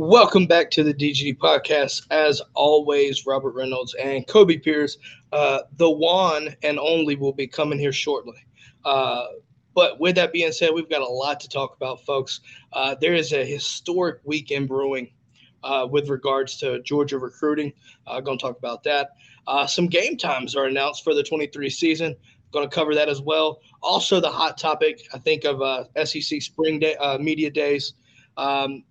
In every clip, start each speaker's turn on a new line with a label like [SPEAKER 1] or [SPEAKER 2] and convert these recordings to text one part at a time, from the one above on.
[SPEAKER 1] Welcome back to the DGD podcast. As always, Robert Reynolds and Kobe Pierce, uh, the one and only, will be coming here shortly. Uh, but with that being said, we've got a lot to talk about, folks. Uh, there is a historic weekend brewing uh, with regards to Georgia recruiting. I'm going to talk about that. Uh, some game times are announced for the 23 season. Going to cover that as well. Also, the hot topic, I think, of uh, SEC spring day, media days. Um,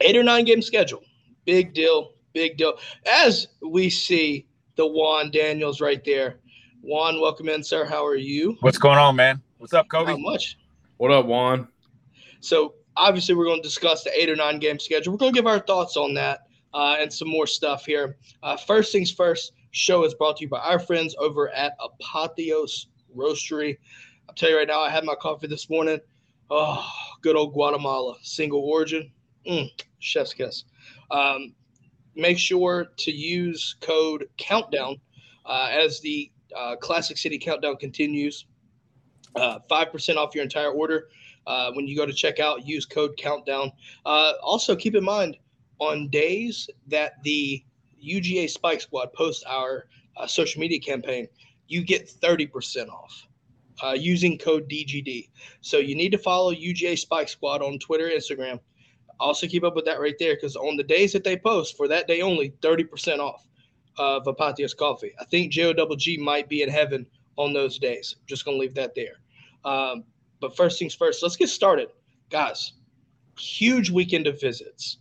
[SPEAKER 1] eight or nine game schedule. Big deal. Big deal. As we see the Juan Daniels right there. Juan, welcome in, sir. How are you?
[SPEAKER 2] What's going on, man? What's up, Kobe?
[SPEAKER 1] How much.
[SPEAKER 3] What up, Juan?
[SPEAKER 1] So obviously we're going to discuss the eight or nine game schedule. We're going to give our thoughts on that uh, and some more stuff here. Uh, first things first, show is brought to you by our friends over at Apotheos Roastery. I'll tell you right now, I had my coffee this morning. Oh, good old Guatemala, single origin. Mm, chef's kiss. Um, make sure to use code countdown uh, as the uh, Classic City countdown continues. Uh, five percent off your entire order uh, when you go to checkout. Use code countdown. Uh, also, keep in mind on days that the UGA Spike Squad posts our uh, social media campaign, you get thirty percent off. using code DGD. So you need to follow UGA Spike Squad on Twitter, Instagram, also keep up with that right there because on the days that they post for that day only, 30% off of Apotheos coffee. I think JOWG might be in heaven on those days. Just to leave that there. Um, but first things first, let's get started. Guys, huge weekend of visits.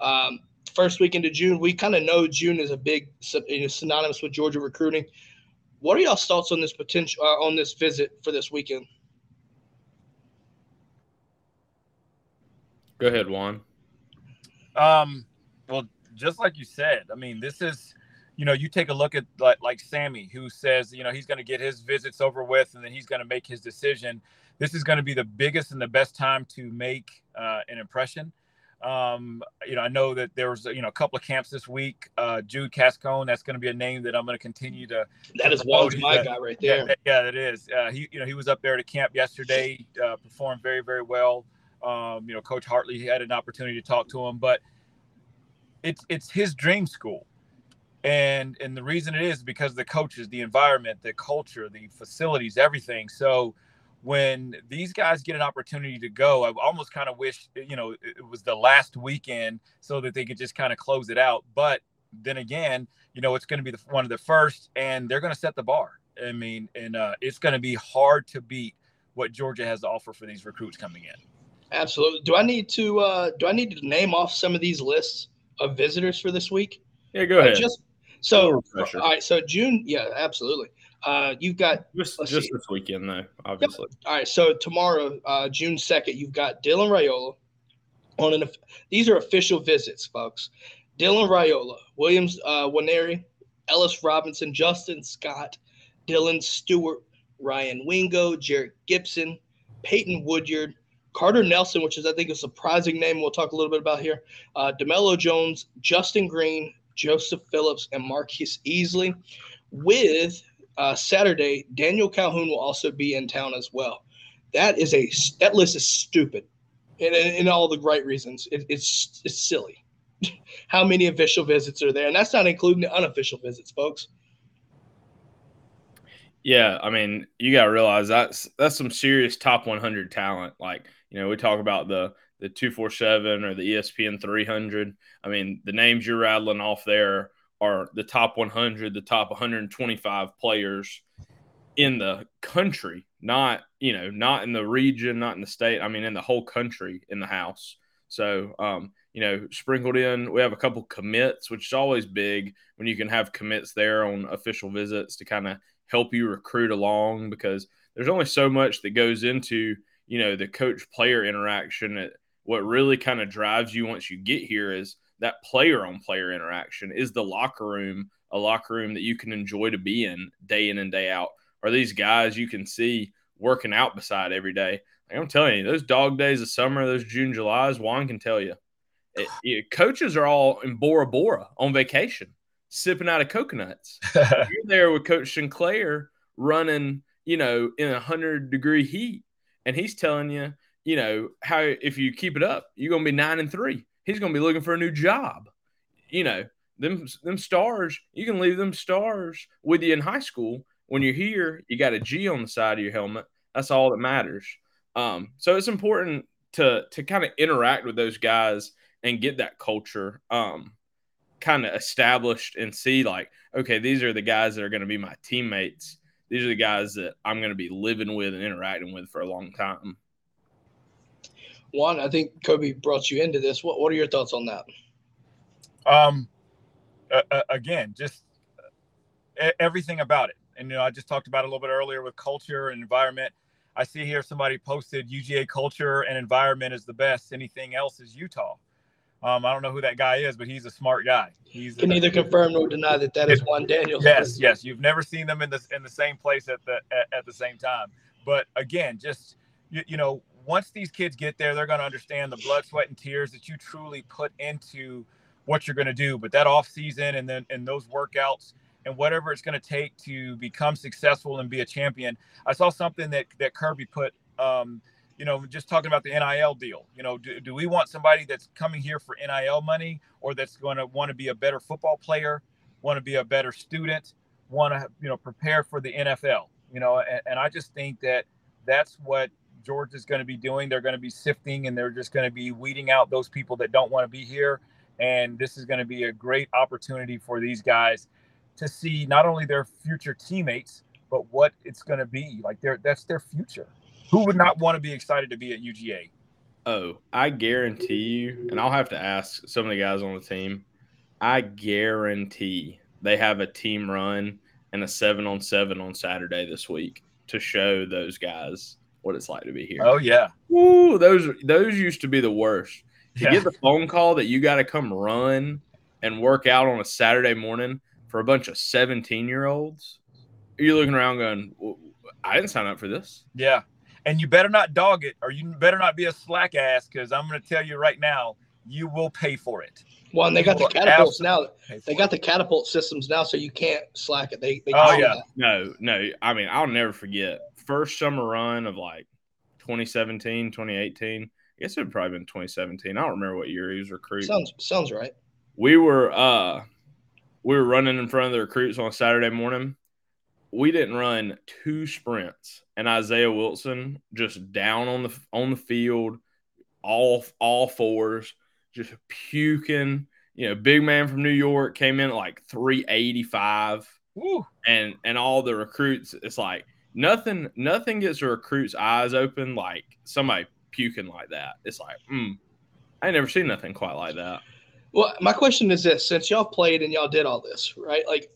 [SPEAKER 1] Um, first weekend of June, we kind of know June is a big you know, synonymous with Georgia recruiting. What are y'all's thoughts on this potential uh, on this visit for this weekend?
[SPEAKER 3] Go ahead, Juan.
[SPEAKER 2] Um, well, just like you said, I mean, this is, you know, you take a look at like, like Sammy, who says, you know, he's going to get his visits over with and then he's going to make his decision. This is going to be the biggest and the best time to make uh, an impression. Um, you know, I know that there was, you know, a couple of camps this week. Uh, Jude Cascone, that's going to be a name that I'm going to continue to.
[SPEAKER 1] That
[SPEAKER 2] to
[SPEAKER 1] is Juan's my guy right there.
[SPEAKER 2] Yeah, yeah, it is. Uh, he, you know, he was up there to camp yesterday, uh, performed very, very well. Um, you know, Coach Hartley had an opportunity to talk to him, but it's it's his dream school, and and the reason it is because the coaches, the environment, the culture, the facilities, everything. So when these guys get an opportunity to go, I almost kind of wish you know it was the last weekend so that they could just kind of close it out. But then again, you know, it's going to be the, one of the first, and they're going to set the bar. I mean, and uh, it's going to be hard to beat what Georgia has to offer for these recruits coming in.
[SPEAKER 1] Absolutely. Do I need to uh, do I need to name off some of these lists of visitors for this week?
[SPEAKER 3] Yeah, go ahead.
[SPEAKER 1] just so all right. So June, yeah, absolutely. Uh, you've got
[SPEAKER 3] just, just this weekend though, obviously.
[SPEAKER 1] Yep. All right. So tomorrow, uh, June second, you've got Dylan Raiola on an. These are official visits, folks. Dylan Raiola, Williams uh, Nwaneri, Ellis Robinson, Justin Scott, Dylan Stewart, Ryan Wingo, Jared Gibson, Peyton Woodyard, Carter Nelson, which is I think a surprising name. We'll talk a little bit about here. Uh, Demelo Jones, Justin Green, Joseph Phillips, and Marquise Easley. With uh, Saturday, Daniel Calhoun will also be in town as well. That is a that list is stupid, in, in all the right reasons. It, it's it's silly. How many official visits are there? And that's not including the unofficial visits, folks.
[SPEAKER 3] Yeah, I mean, you got to realize that's that's some serious top 100 talent. Like, you know, we talk about the the 247 or the ESPN 300. I mean, the names you're rattling off there are the top 100, the top 125 players in the country, not, you know, not in the region, not in the state. I mean, in the whole country in the house. So, um, you know, sprinkled in, we have a couple commits, which is always big when you can have commits there on official visits to kind of help you recruit along because there's only so much that goes into, you know, the coach player interaction. What really kind of drives you once you get here is that player on player interaction. Is the locker room a locker room that you can enjoy to be in day in and day out? Are these guys you can see working out beside every day? Like I'm telling you, those dog days of summer, those June, July's, Juan can tell you. It, it, coaches are all in Bora Bora on vacation, sipping out of coconuts. You're there with Coach Sinclair running, you know, in a hundred degree heat, and he's telling you, you know, how if you keep it up, you're gonna be nine and three. He's gonna be looking for a new job. You know, them them stars, you can leave them stars with you in high school. When you're here, you got a G on the side of your helmet. That's all that matters. Um, so it's important to to kind of interact with those guys and get that culture um, kind of established and see like, okay, these are the guys that are going to be my teammates. These are the guys that I'm going to be living with and interacting with for a long time.
[SPEAKER 1] Juan, I think Kobe brought you into this. What What are your thoughts on that?
[SPEAKER 2] Um, uh, again, just everything about it. And you know, I just talked about it a little bit earlier with culture and environment. I see here somebody posted UGA culture and environment is the best. Anything else is Utah. Um, I don't know who that guy is, but he's a smart guy. He's
[SPEAKER 1] can neither confirm nor deny that that is Juan Daniels.
[SPEAKER 2] Yes, yes. You've never seen them in the in the same place at the at, at the same time. But again, just you, you know, once these kids get there, they're going to understand the blood, sweat, and tears that you truly put into what you're going to do. But that off season and then and those workouts and whatever it's going to take to become successful and be a champion. I saw something that that Kirby put. Um, you know, just talking about the NIL deal. You know, do, do we want somebody that's coming here for NIL money or that's going to want to be a better football player, want to be a better student, want to, you know, prepare for the NFL? You know, and, and I just think that that's what George is going to be doing. They're going to be sifting and they're just going to be weeding out those people that don't want to be here. And this is going to be a great opportunity for these guys to see not only their future teammates, but what it's going to be like. Their that's their future. Who would not want to be excited to be at UGA?
[SPEAKER 3] Oh, I guarantee you, and I'll have to ask some of the guys on the team. I guarantee they have a team run and a seven on seven on Saturday this week to show those guys what it's like to be here.
[SPEAKER 2] Oh yeah.
[SPEAKER 3] Ooh, those those used to be the worst. To yeah. get the phone call that you got to come run and work out on a Saturday morning for a bunch of 17 year olds, you're looking around going, I didn't sign up for this.
[SPEAKER 2] Yeah. And you better not dog it or you better not be a slack ass because I'm going to tell you right now, you will pay for it.
[SPEAKER 1] Well, and they got the catapults now. They got the catapult systems now, so you can't slack it. They, they
[SPEAKER 3] oh yeah, that. no, no. I mean, I'll never forget first summer run of like 2017, 2018. I guess it would probably been 2017. I don't remember what year he was recruiting.
[SPEAKER 1] Sounds sounds right.
[SPEAKER 3] We were uh we were running in front of the recruits on Saturday morning. We didn't run two sprints, and Isaiah Wilson just down on the on the field, all all fours, just puking. You know, big man from New York came in at like 385. And and all the recruits, it's like nothing nothing gets a recruit's eyes open like somebody puking like that. It's like, hmm, I ain't never seen nothing quite like that.
[SPEAKER 1] Well, my question is this: since y'all played and y'all did all this, right? Like,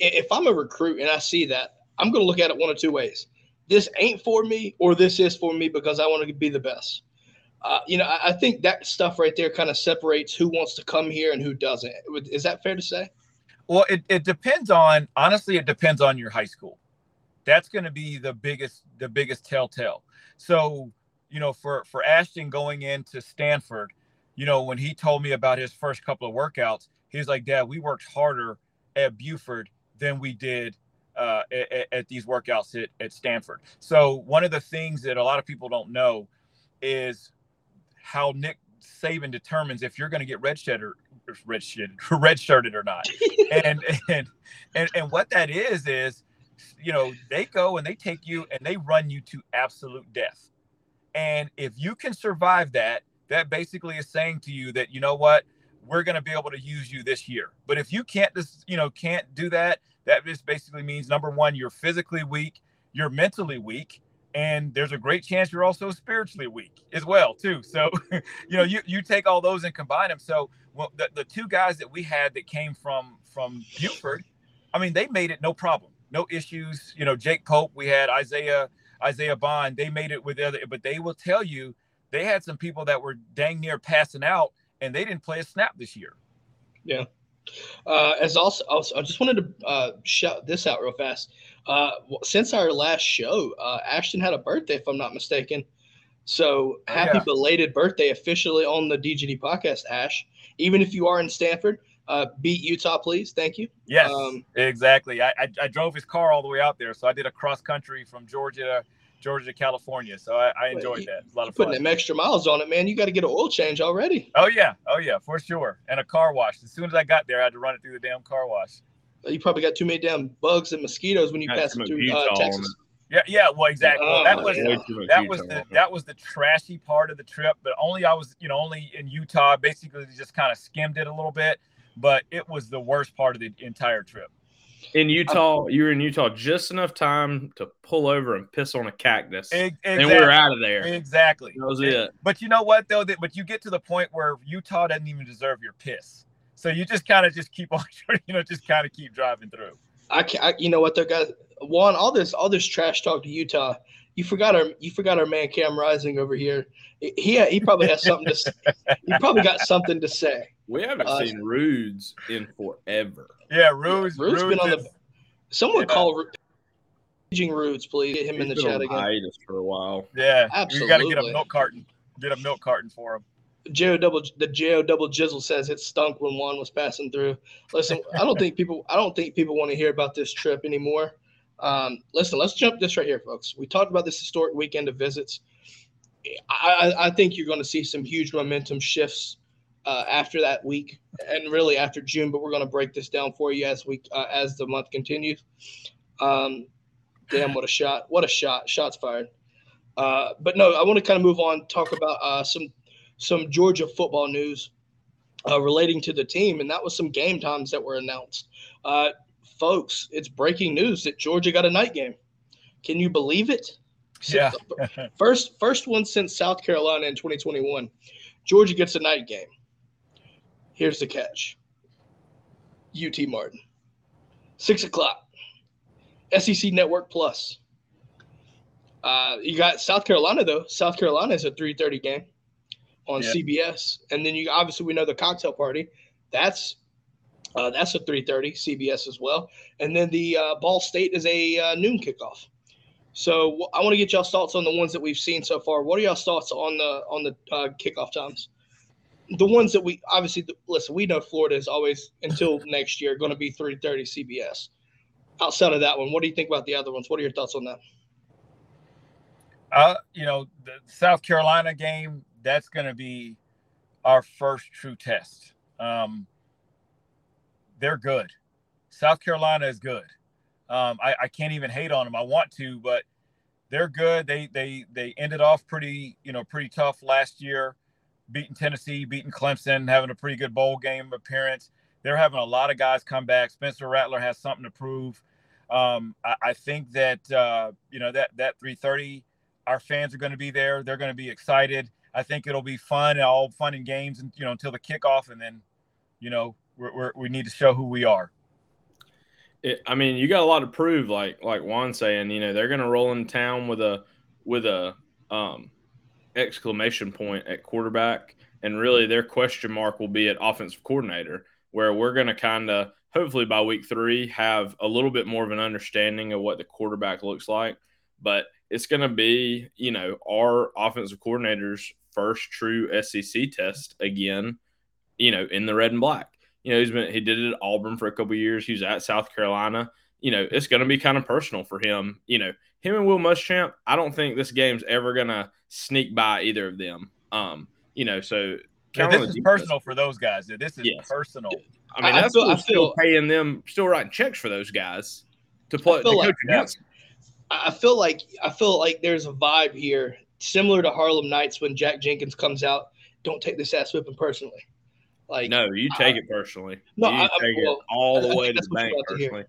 [SPEAKER 1] if I'm a recruit and I see that, I'm going to look at it one of two ways. This ain't for me, or this is for me because I want to be the best. Uh, you know, I, I, think that stuff right there kind of separates who wants to come here and who doesn't. Is that fair to say?
[SPEAKER 2] Well, it, it depends on honestly, it depends on your high school. That's going to be the biggest the biggest telltale. So, you know, for for Ashton going into Stanford, you know, when he told me about his first couple of workouts, He was like, Dad, we worked harder at Buford than we did uh, at, at, these workouts at, at Stanford. So one of the things that a lot of people don't know is how Nick Saban determines if you're going to get red shirted, redshirted or not. and, and and and what that is is, you know, they go and they take you and they run you to absolute death. And if you can survive that, that basically is saying to you that you know what, we're going to be able to use you this year. But if you can't just, you know, can't do that, that just basically means number one, you're physically weak, you're mentally weak, and there's a great chance you're also spiritually weak as well too. So, you know, you you take all those and combine them. So, well, the, the two guys that we had that came from from Buford, I mean, they made it no problem, no issues. You know, Jake Pope, we had Isaiah Isaiah Bond, they made it with the other, but they will tell you they had some people that were dang near passing out and they didn't play a snap this year.
[SPEAKER 1] Yeah. Uh, as also, also, I just wanted to uh, shout this out real fast. Uh, since our last show, uh, Ashton had a birthday, if I'm not mistaken. So oh, happy yeah. belated birthday officially on the DGD podcast, Ash. Even if you are in Stanford, uh, beat Utah, please. Thank you.
[SPEAKER 2] Yes, um, exactly. I, I, I drove his car all the way out there, so I did a cross country from Georgia Georgia, California. So I, I enjoyed that. a lot of
[SPEAKER 1] fun. Putting them extra miles on it, man. You got to get an oil change already.
[SPEAKER 2] Oh yeah, oh yeah, for sure. And a car wash. As soon as I got there, I had to run it through the damn car wash.
[SPEAKER 1] You probably got too many damn bugs and mosquitoes when you pass through uh, Texas.
[SPEAKER 2] Yeah, yeah, well, exactly. Oh, that was that was the that was the trashy part of the trip. But only I was, you know, only in Utah. Basically, just kind of skimmed it a little bit. But it was the worst part of the entire trip
[SPEAKER 3] in Utah, you were in Utah just enough time to pull over and piss on a cactus, exactly. and we are out of there.
[SPEAKER 2] Exactly,
[SPEAKER 3] that was it.
[SPEAKER 2] But you know what though? That but you get to the point where Utah doesn't even deserve your piss, so you just kind of just keep on, you know, just kind of keep driving through.
[SPEAKER 1] I, can, I, you know what? They got one all this all this trash talk to Utah. You forgot our you forgot our man Cam Rising over here. He he probably has something to say. he probably got something to say.
[SPEAKER 3] We haven't uh, seen Rudes in forever.
[SPEAKER 2] Yeah, Rudes.
[SPEAKER 1] Yeah, Rudes, been on the. Someone yeah. call Paging Rudes, please. Get him He's in the chat again.
[SPEAKER 3] Hiatus for a while.
[SPEAKER 2] Yeah, absolutely. You got to get a milk carton. Get a milk carton for him.
[SPEAKER 1] Jo double the Jo double jizzle says it stunk when Juan was passing through. Listen, I don't think people I don't think people want to hear about this trip anymore. Um, listen, let's jump this right here, folks. We talked about this historic weekend of visits. I, I think you're going to see some huge momentum shifts uh, after that week and really after June, but we're going to break this down for you as we uh, as the month continues. Um, damn, what a shot! What a shot! Shots fired. Uh, but no, I want to kind of move on, talk about uh, some some Georgia football news uh, relating to the team, and that was some game times that were announced. Uh, folks, it's breaking news that Georgia got a night game. Can you believe it?
[SPEAKER 2] Yeah.
[SPEAKER 1] first first one since South Carolina in 2021. Georgia gets a night game. Here's the catch UT Martin. Six o'clock. SEC Network Plus. Uh, you got South Carolina though. South Carolina is a 3:30 game on yeah. CBS, and then you obviously we know the cocktail party. That's uh, that's a 3:30 CBS as well, and then the uh, Ball State is a uh, noon kickoff. So I want to get y'all's thoughts on the ones that we've seen so far. What are y'all's thoughts on the on the uh, kickoff times? The ones that we obviously listen, we know Florida is always until next year going to be 330 CBS. Outside of that one, what do you think about the other ones? What are your thoughts on that?
[SPEAKER 2] Uh, you know, the South Carolina game, that's going to be our first true test. Um, they're good. South Carolina is good. Um, I, I can't even hate on them. I want to, but they're good. They they they ended off pretty, you know, pretty tough last year beating Tennessee, beating Clemson, having a pretty good bowl game appearance. They're having a lot of guys come back. Spencer Rattler has something to prove. Um, I, I, think that uh, you know that that 3:30, our fans are going to be there. They're going to be excited. I think it'll be fun, and all fun and games, and you know until the kickoff, and then you know we're, we're, we need to show who we are.
[SPEAKER 3] It, I mean, you got a lot to prove. Like like Juan saying, you know, they're going to roll in town with a with a um, exclamation point at quarterback, and really their question mark will be at offensive coordinator, where we're going to kind of hopefully by week three have a little bit more of an understanding of what the quarterback looks like. But it's going to be, you know, our offensive coordinator's first true SEC test again, you know, in the red and black. You know, he's been he did it at Auburn for a couple years. He was at South Carolina. You know, it's going to be kind of personal for him. You know, him and Will Muschamp. I don't think this game's ever going to sneak by either of them. Um, you know, so
[SPEAKER 2] yeah, this is personal for those guys. This is yes. personal.
[SPEAKER 3] I mean, that's I feel, I feel, still paying them, still writing checks for those guys to play. To
[SPEAKER 1] like, I feel like I feel like there's a vibe here similar to Harlem Nights when Jack Jenkins comes out. Don't take this ass whipping personally.
[SPEAKER 3] Like no, you take I, it personally. No, you I, take well, it all the way to the bank personally.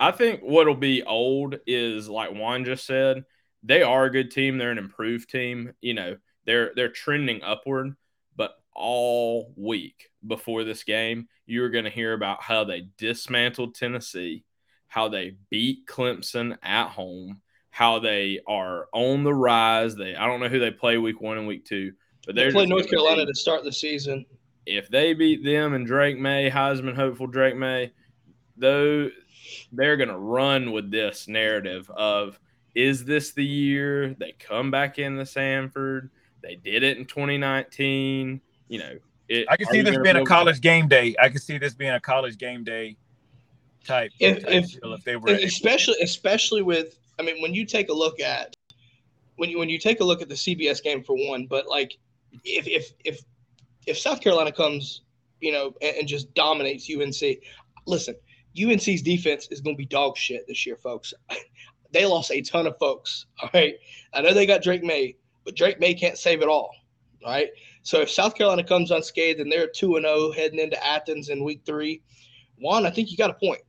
[SPEAKER 3] I think what'll be old is like Juan just said. They are a good team. They're an improved team. You know, they're they're trending upward. But all week before this game, you were going to hear about how they dismantled Tennessee, how they beat Clemson at home, how they are on the rise. They I don't know who they play week one and week two, but
[SPEAKER 1] they play North Carolina to start the season.
[SPEAKER 3] If they beat them and Drake Maye, Heisman hopeful Drake Maye, though they're gonna run with this narrative of is this the year they come back in the Sanford? They did it in 2019. You know, it,
[SPEAKER 2] I can see this being a college game day. I can see this being a college game day type.
[SPEAKER 1] If, type if, if they were, especially especially with, I mean, when you take a look at when you when you take a look at the CBS game for one, but like if if if if South Carolina comes, you know, and, and just dominates UNC, listen, UNC's defense is going to be dog shit this year, folks. they lost a ton of folks. All right, I know they got Drake Maye, but Drake Maye can't save it all. Right. So if South Carolina comes unscathed and they're 2 and 0 heading into Athens in week three, Juan, I think you got a point.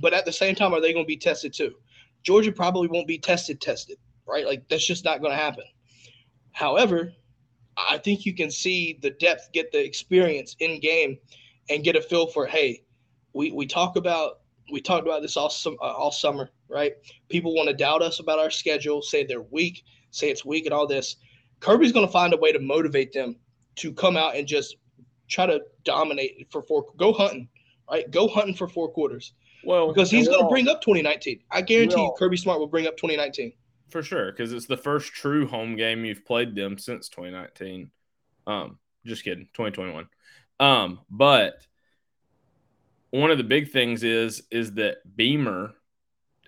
[SPEAKER 1] But at the same time, are they going to be tested too? Georgia probably won't be tested, tested, right? Like that's just not going to happen. However, I think you can see the depth, get the experience in game, and get a feel for hey, we we talk about we talked about this all uh, all summer, right? People want to doubt us about our schedule, say they're weak, say it's weak, and all this. Kirby's going to find a way to motivate them to come out and just try to dominate for four. Go hunting, right? Go hunting for four quarters. Well, because he's going to bring up 2019. I guarantee you, Kirby Smart will bring up 2019
[SPEAKER 3] for sure. Because it's the first true home game you've played them since 2019. Um, just kidding, 2021. Um, but one of the big things is is that Beamer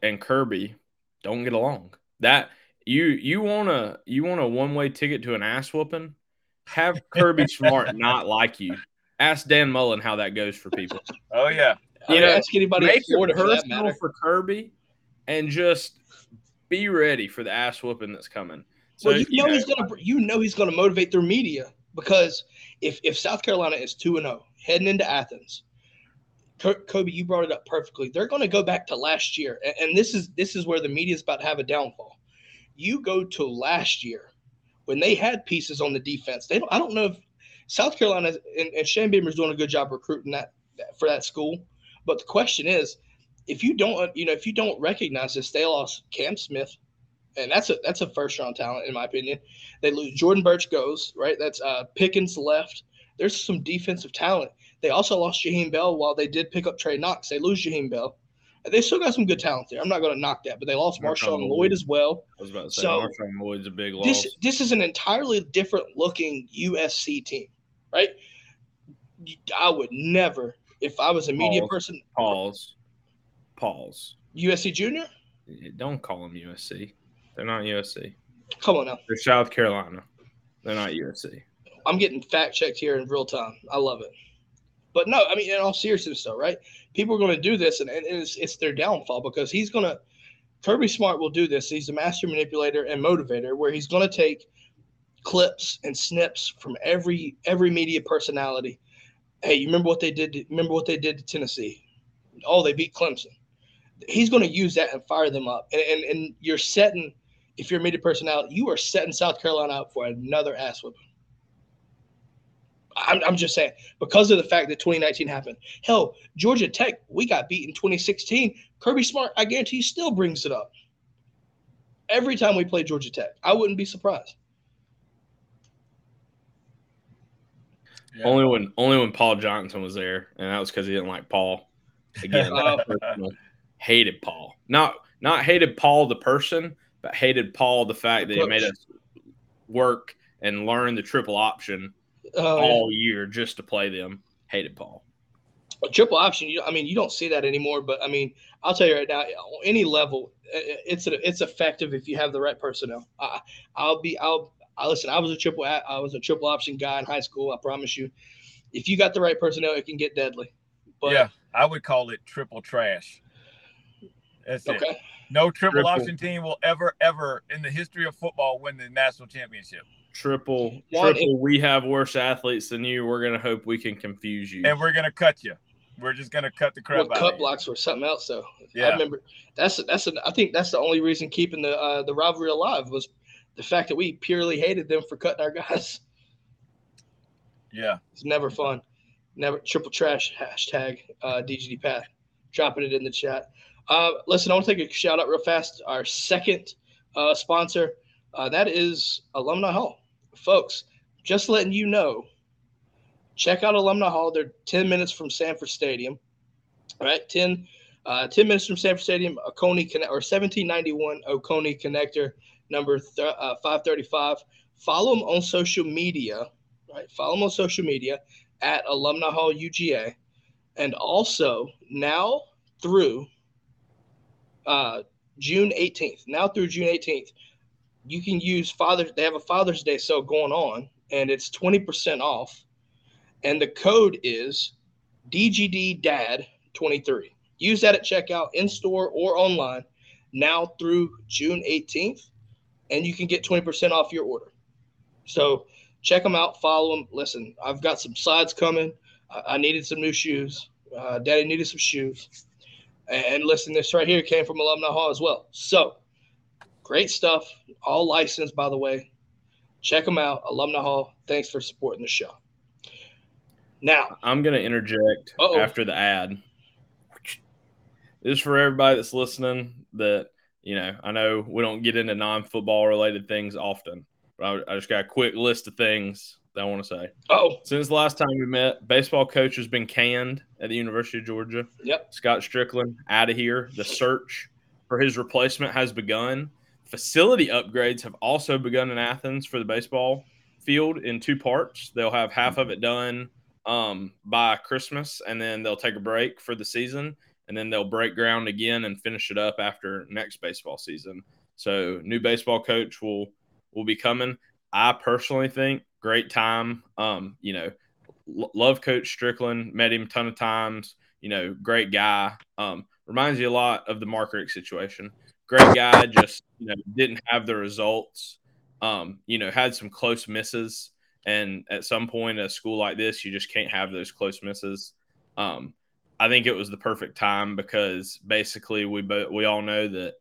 [SPEAKER 3] and Kirby don't get along. That you you want a you want a one way ticket to an ass whooping? Have Kirby Smart not like you. Ask Dan Mullen how that goes for people.
[SPEAKER 2] Oh yeah,
[SPEAKER 1] you know, ask anybody
[SPEAKER 3] make it personal for, for Kirby, and just be ready for the ass whooping that's coming.
[SPEAKER 1] So well, you, you know, know he's gonna you know he's gonna motivate their media because if if South Carolina is two and zero oh, heading into Athens, Kobe, you brought it up perfectly. They're going to go back to last year, and, this is this is where the media is about to have a downfall you go to last year when they had pieces on the defense. They don't, I don't know if South Carolina and, and Shane is doing a good job recruiting that, that for that school. But the question is, if you don't, you know, if you don't recognize this, they lost Cam Smith, and that's a that's a first round talent in my opinion. They lose Jordan Burch goes right. That's uh, Pickens left. There's some defensive talent. They also lost Jaheim Bell while they did pick up Trey Knox. They lose Jaheim Bell they still got some good talent there. I'm not going to knock that, but they lost Marshawn, Marshawn Lloyd as well.
[SPEAKER 3] I was about to say so Marshawn Lloyd's a big loss.
[SPEAKER 1] This this is an entirely different looking USC team, right? I would never, if I was a media
[SPEAKER 3] pause,
[SPEAKER 1] person.
[SPEAKER 3] Pause. Pause.
[SPEAKER 1] USC Junior.
[SPEAKER 3] Don't call them USC. They're not USC.
[SPEAKER 1] Come on now.
[SPEAKER 3] They're South Carolina. They're not USC.
[SPEAKER 1] I'm getting fact checked here in real time. I love it. But no, I mean, in all seriousness, though, right? People are going to do this, and, and it's, it's their downfall because he's going to. Kirby Smart will do this. He's a master manipulator and motivator, where he's going to take clips and snips from every every media personality. Hey, you remember what they did? To, remember what they did to Tennessee? Oh, they beat Clemson. He's going to use that and fire them up, and, and and you're setting. If you're a media personality, you are setting South Carolina up for another ass whipping. I'm, I'm just saying because of the fact that 2019 happened. Hell, Georgia Tech, we got beat in 2016. Kirby Smart, I guarantee, still brings it up every time we play Georgia Tech. I wouldn't be surprised.
[SPEAKER 3] Yeah. Only when only when Paul Johnson was there, and that was because he didn't like Paul. Again, hated Paul. Not not hated Paul the person, but hated Paul the fact that he made us work and learn the triple option oh, all year just to play them. Hated Paul.
[SPEAKER 1] a triple option. You, I mean, you don't see that anymore. But I mean, I'll tell you right now, on any level, it's a, it's effective if you have the right personnel. I, I'll be I'll I listen. I was a triple I was a triple option guy in high school. I promise you, if you got the right personnel, it can get deadly.
[SPEAKER 2] But, yeah, I would call it triple trash. That's okay. it. No triple, triple, option team will ever, ever in the history of football win the national championship.
[SPEAKER 3] Triple, One, triple. we have worse athletes than you. We're gonna hope we can confuse you,
[SPEAKER 2] and we're gonna cut you. We're just gonna cut the crap well,
[SPEAKER 1] out. Cut blocks were something else, though. Yeah, I remember that's that's an, I think that's the only reason keeping the uh, the rivalry alive was the fact that we purely hated them for cutting our guys.
[SPEAKER 2] Yeah,
[SPEAKER 1] it's never fun. Never triple trash hashtag uh, DGD Pat. Dropping it in the chat. Uh, listen, I want to take a shout out real fast. Our second uh, sponsor, uh, that is Alumni Hall, folks. Just letting you know check out Alumni Hall. They're 10 minutes from Sanford Stadium. Right, 10, uh, 10 minutes from Sanford Stadium, Oconee Connect or 1791 Oconee Connector, number th- uh, 535. Follow them on social media, right? Follow them on social media at Alumni Hall UGA. And also now through uh, June 18th, now through June 18th, you can use Father's. They have a Father's Day sale going on, and it's 20% off and the code is DGD Dad 23. Use that at checkout in store or online now through June 18th, and you can get 20% off your order. So check them out, follow them. Listen, I've got some slides coming. I, I needed some new shoes. Uh, Daddy needed some shoes. And listen, this right here came from Alumni Hall as well. So great stuff. All licensed, by the way. Check them out, Alumni Hall. Thanks for supporting the show. Now,
[SPEAKER 3] I'm going to interject Uh-oh. after the ad. This is for everybody that's listening that, you know, I know we don't get into non football related things often, but I, I, just got a quick list of things that I want to say.
[SPEAKER 1] Oh,
[SPEAKER 3] since the last time we met, baseball coach has been canned at the University of Georgia.
[SPEAKER 1] Yep.
[SPEAKER 3] Scott Stricklin out of here. The search for his replacement has begun. Facility upgrades have also begun in Athens for the baseball field in two parts. They'll have half of it done um, by Christmas, and then they'll take a break for the season, and then they'll break ground again and finish it up after next baseball season. So, new baseball coach will will be coming. I personally think great time. Um, you know, l- love Coach Stricklin. Met him a ton of times. You know, great guy. Um, reminds you a lot of the Mark Richt situation. Great guy, just you know, didn't have the results. Um, you know, had some close misses. And at some point, a school like this, you just can't have those close misses. Um, I think it was the perfect time because basically we we all know that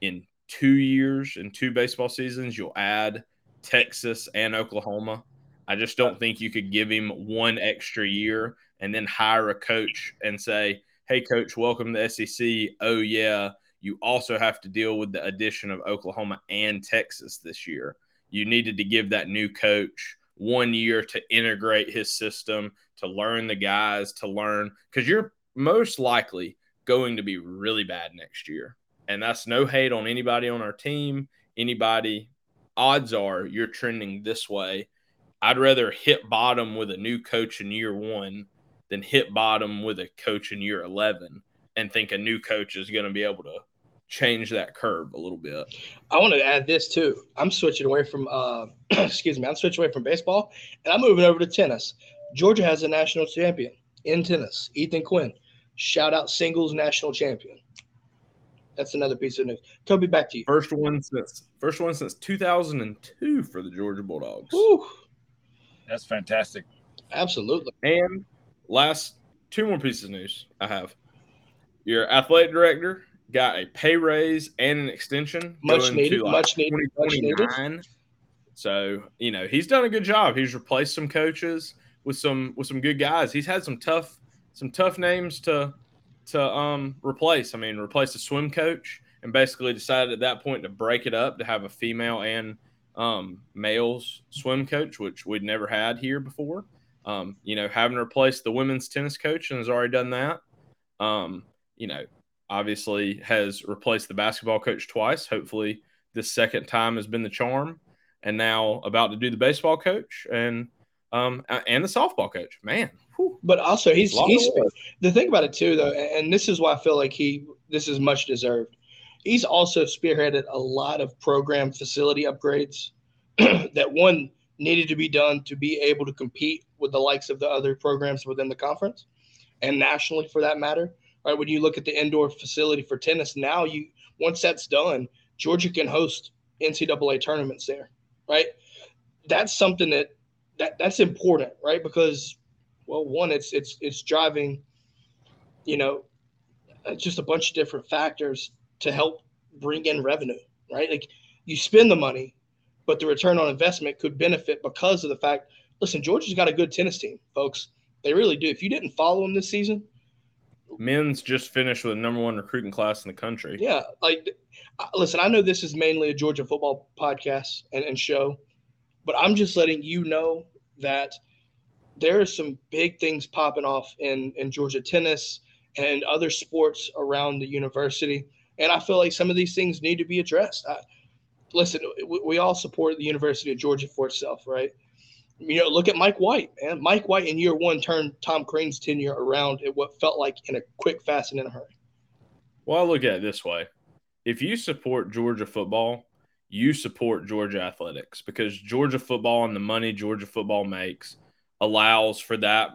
[SPEAKER 3] in two years, in two baseball seasons, you'll add Texas and Oklahoma. I just don't think you could give him one extra year and then hire a coach and say, "Hey, coach, welcome to SEC." Oh yeah, you also have to deal with the addition of Oklahoma and Texas this year. You needed to give that new coach one year to integrate his system, to learn the guys, to learn because you're most likely going to be really bad next year. And that's no hate on anybody on our team, anybody. Odds are you're trending this way. I'd rather hit bottom with a new coach in year one than hit bottom with a coach in year 11 and think a new coach is going to be able to change that curve a little bit.
[SPEAKER 1] I want to add this too. I'm switching away from uh, excuse me, I'm switching away from baseball and I'm moving over to tennis. Georgia has a national champion in tennis, Ethan Quinn. Shout out singles national champion. That's another piece of news. Toby, back to you.
[SPEAKER 3] First one since first one since 2002 for the Georgia Bulldogs.
[SPEAKER 1] Woo.
[SPEAKER 2] That's fantastic.
[SPEAKER 1] Absolutely.
[SPEAKER 3] And last two more pieces of news I have. Your athletic director got a pay raise and an extension.
[SPEAKER 1] Much needed. Like much needed. Much needed.
[SPEAKER 3] So you know he's done a good job. He's replaced some coaches with some with some good guys. He's had some tough some tough names to to um replace. I mean, replace the swim coach and basically decided at that point to break it up to have a female and um, males swim coach, which we'd never had here before. Um, you know, having replaced the women's tennis coach and has already done that. Um, you know, obviously has replaced the basketball coach twice. Hopefully, this second time has been the charm. And now about to do the baseball coach. And um, and the softball coach. Man, whew.
[SPEAKER 1] But also, he's he's the thing about it too, though, and this is why I feel like he this is much deserved. He's also spearheaded a lot of program facility upgrades that one needed to be done to be able to compete with the likes of the other programs within the conference and nationally for that matter. Right when you look at the indoor facility for tennis, now you once that's done, Georgia can host NCAA tournaments there, right? That's something that that that's important, right? Because well, one, it's it's it's driving, you know, uh, just a bunch of different factors to help bring in revenue, right? Like you spend the money, but the return on investment could benefit because of the fact. Listen, Georgia's got a good tennis team, folks. They really do. If you didn't follow them this season,
[SPEAKER 3] men's just finished with the number one recruiting class in the country.
[SPEAKER 1] yeah, like listen, I know this is mainly a Georgia football podcast and, and show, but I'm just letting you know that there are some big things popping off in in Georgia tennis and other sports around the university, and I feel like some of these things need to be addressed. I, listen, we, we all support the University of Georgia for itself, right? You know, look at Mike White, and Mike White in year one turned Tom Crean's tenure around at what felt like in a quick, fast, and in a hurry.
[SPEAKER 3] Well, I look at it this way: if you support Georgia football, you support Georgia athletics because Georgia football and the money Georgia football makes allows for that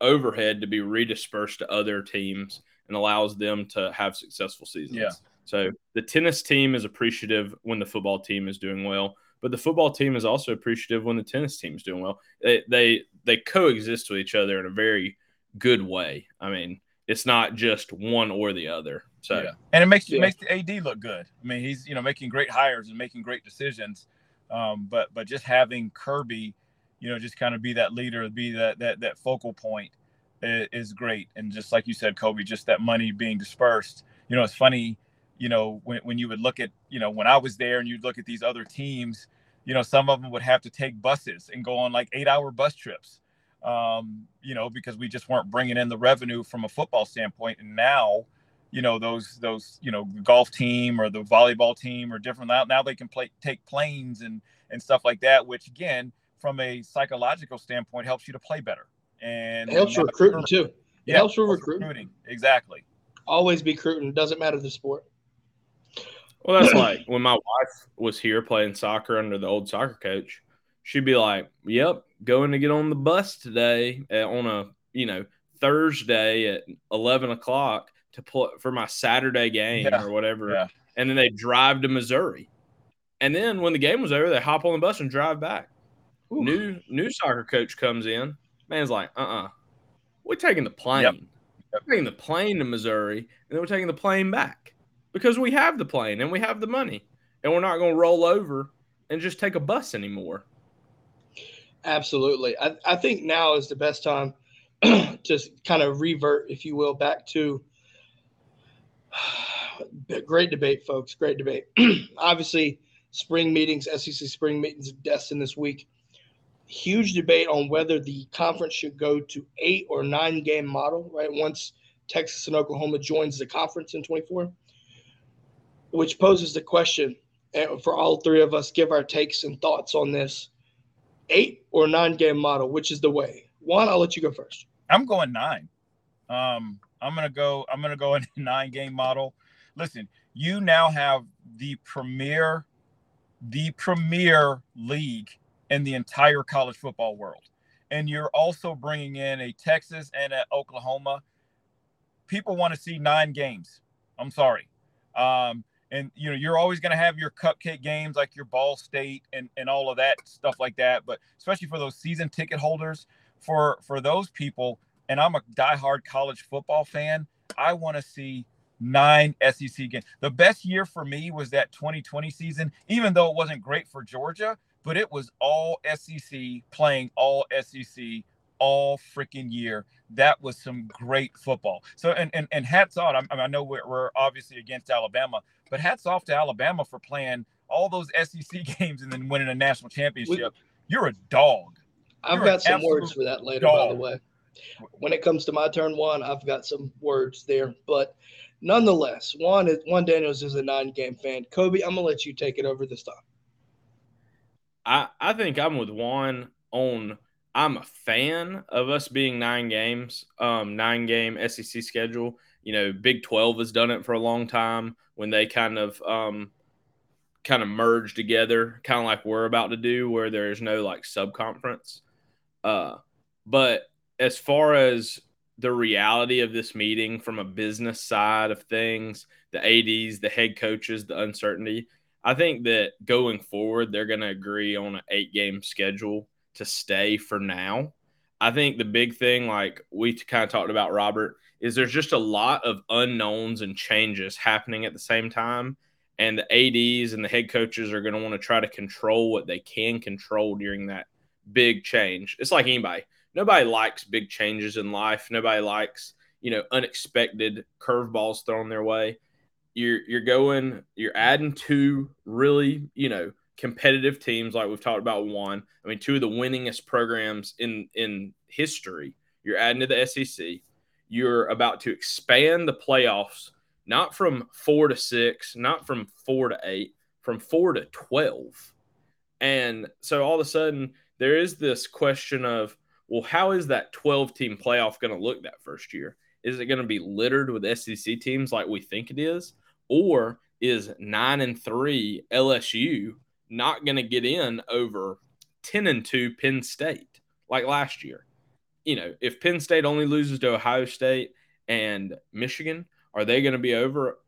[SPEAKER 3] overhead to be redispersed to other teams and allows them to have successful seasons.
[SPEAKER 2] Yeah.
[SPEAKER 3] So the tennis team is appreciative when the football team is doing well, but the football team is also appreciative when the tennis team is doing well. They they, they coexist with each other in a very good way. I mean, it's not just one or the other. So
[SPEAKER 2] Yeah. And it makes
[SPEAKER 1] Yeah.
[SPEAKER 2] it makes the AD look good. I mean, he's you know making great hires and making great decisions. Um, but but just having Kirby, you know, just kind of be that leader, be that that that focal point is, is great. And just like you said, Kobe, just that money being dispersed. You know, it's funny. You know, when when you would look at you know when I was there and you'd look at these other teams, you know, some of them would have to take buses and go on like eight hour bus trips. Um, you know, because we just weren't bringing in the revenue from a football standpoint. And now, you know those those you know the golf team or the volleyball team or different now, now they can play take planes and and stuff like that which again from a psychological standpoint helps you to play better and
[SPEAKER 1] It helps recruiting too. It
[SPEAKER 2] yeah,
[SPEAKER 1] helps with
[SPEAKER 2] helps
[SPEAKER 1] recruiting.
[SPEAKER 2] exactly
[SPEAKER 1] Always be recruiting. Doesn't matter the sport.
[SPEAKER 3] Well, that's like when my wife was here playing soccer under the old soccer coach. She'd be like, "Yep, going to get on the bus today uh, on a you know Thursday at eleven o'clock to play for my Saturday game
[SPEAKER 2] Yeah,
[SPEAKER 3] or whatever."
[SPEAKER 2] yeah.
[SPEAKER 3] And then they drive to Missouri, and then when the game was over, they hop on the bus and drive back.
[SPEAKER 1] Ooh.
[SPEAKER 3] New new soccer coach comes in. Man's like, "Uh, uh-uh. uh, we are taking the plane.
[SPEAKER 2] Yep.
[SPEAKER 3] We're taking the plane to Missouri, and then we're taking the plane back." Because we have the plane and we have the money and we're not going to roll over and just take a bus anymore.
[SPEAKER 1] Absolutely. I, I think now is the best time to kind of revert, if you will, back to great debate, folks. Great debate. Obviously, spring meetings, SEC spring meetings destined this week. Huge debate on whether the conference should go to eight or nine game model, right? Once Texas and Oklahoma joins the conference in 24, which poses the question for all three of us, give our takes and thoughts on this eight or nine game model, which is the way? Juan, I'll let you go first.
[SPEAKER 2] i'm going nine. Um i'm gonna go i'm gonna go in nine game model. Listen you now have the premier the premier league in the entire college football world. And you're also bringing in a texas and a oklahoma. People want to see nine games. I'm sorry. Um and you know you're always going to have your cupcake games like your ball state and and all of that stuff like that but especially for those season ticket holders for for those people and i'm a diehard college football fan i want to see nine sec games. The best year for me was that 2020 season even though it wasn't great for georgia but it was all sec playing all sec all freaking year that was some great football so and and, and hats off I, I know we're, we're obviously against alabama but hats off to Alabama for playing all those SEC games and then winning a national championship. You're a dog.
[SPEAKER 1] I've
[SPEAKER 2] You're
[SPEAKER 1] got some words for that later, by the way. When it comes to my turn one, I've got some words there. But nonetheless, Juan is Juan Daniels is a nine game fan. Kobe, I'm gonna let you take it over this time.
[SPEAKER 3] I, I think I'm with Juan on I'm a fan of us being nine games, um, nine game SEC schedule. You know, Big 12 has done it for a long time when they kind of um, kind of merge together, kind of like we're about to do, where there's no like sub conference. Uh, but as far as the reality of this meeting from a business side of things, the ADs, the head coaches, the uncertainty, I think that going forward, they're going to agree on an eight game schedule to stay for now. I think the big thing, like we kind of talked about, Robert, is there's just a lot of unknowns and changes happening at the same time. And the ADs and the head coaches are going to want to try to control what they can control during that big change. It's like anybody. Nobody likes big changes in life. Nobody likes, you know, unexpected curveballs thrown their way. You're you're going, you're adding two really, you know, competitive teams like we've talked about one. I mean, two of the winningest programs in in history. You're adding to the SEC. You're about to expand the playoffs, not from four to six, not from four to eight, from four to twelve. And so all of a sudden, there is this question of, well, how is that 12 team playoff going to look that first year? Is it going to be littered with SEC teams like we think it is? Or is nine and three LSU not going to get in over 10 and 2 Penn State like last year. You know, if Penn State only loses to Ohio State and Michigan, are they going to be over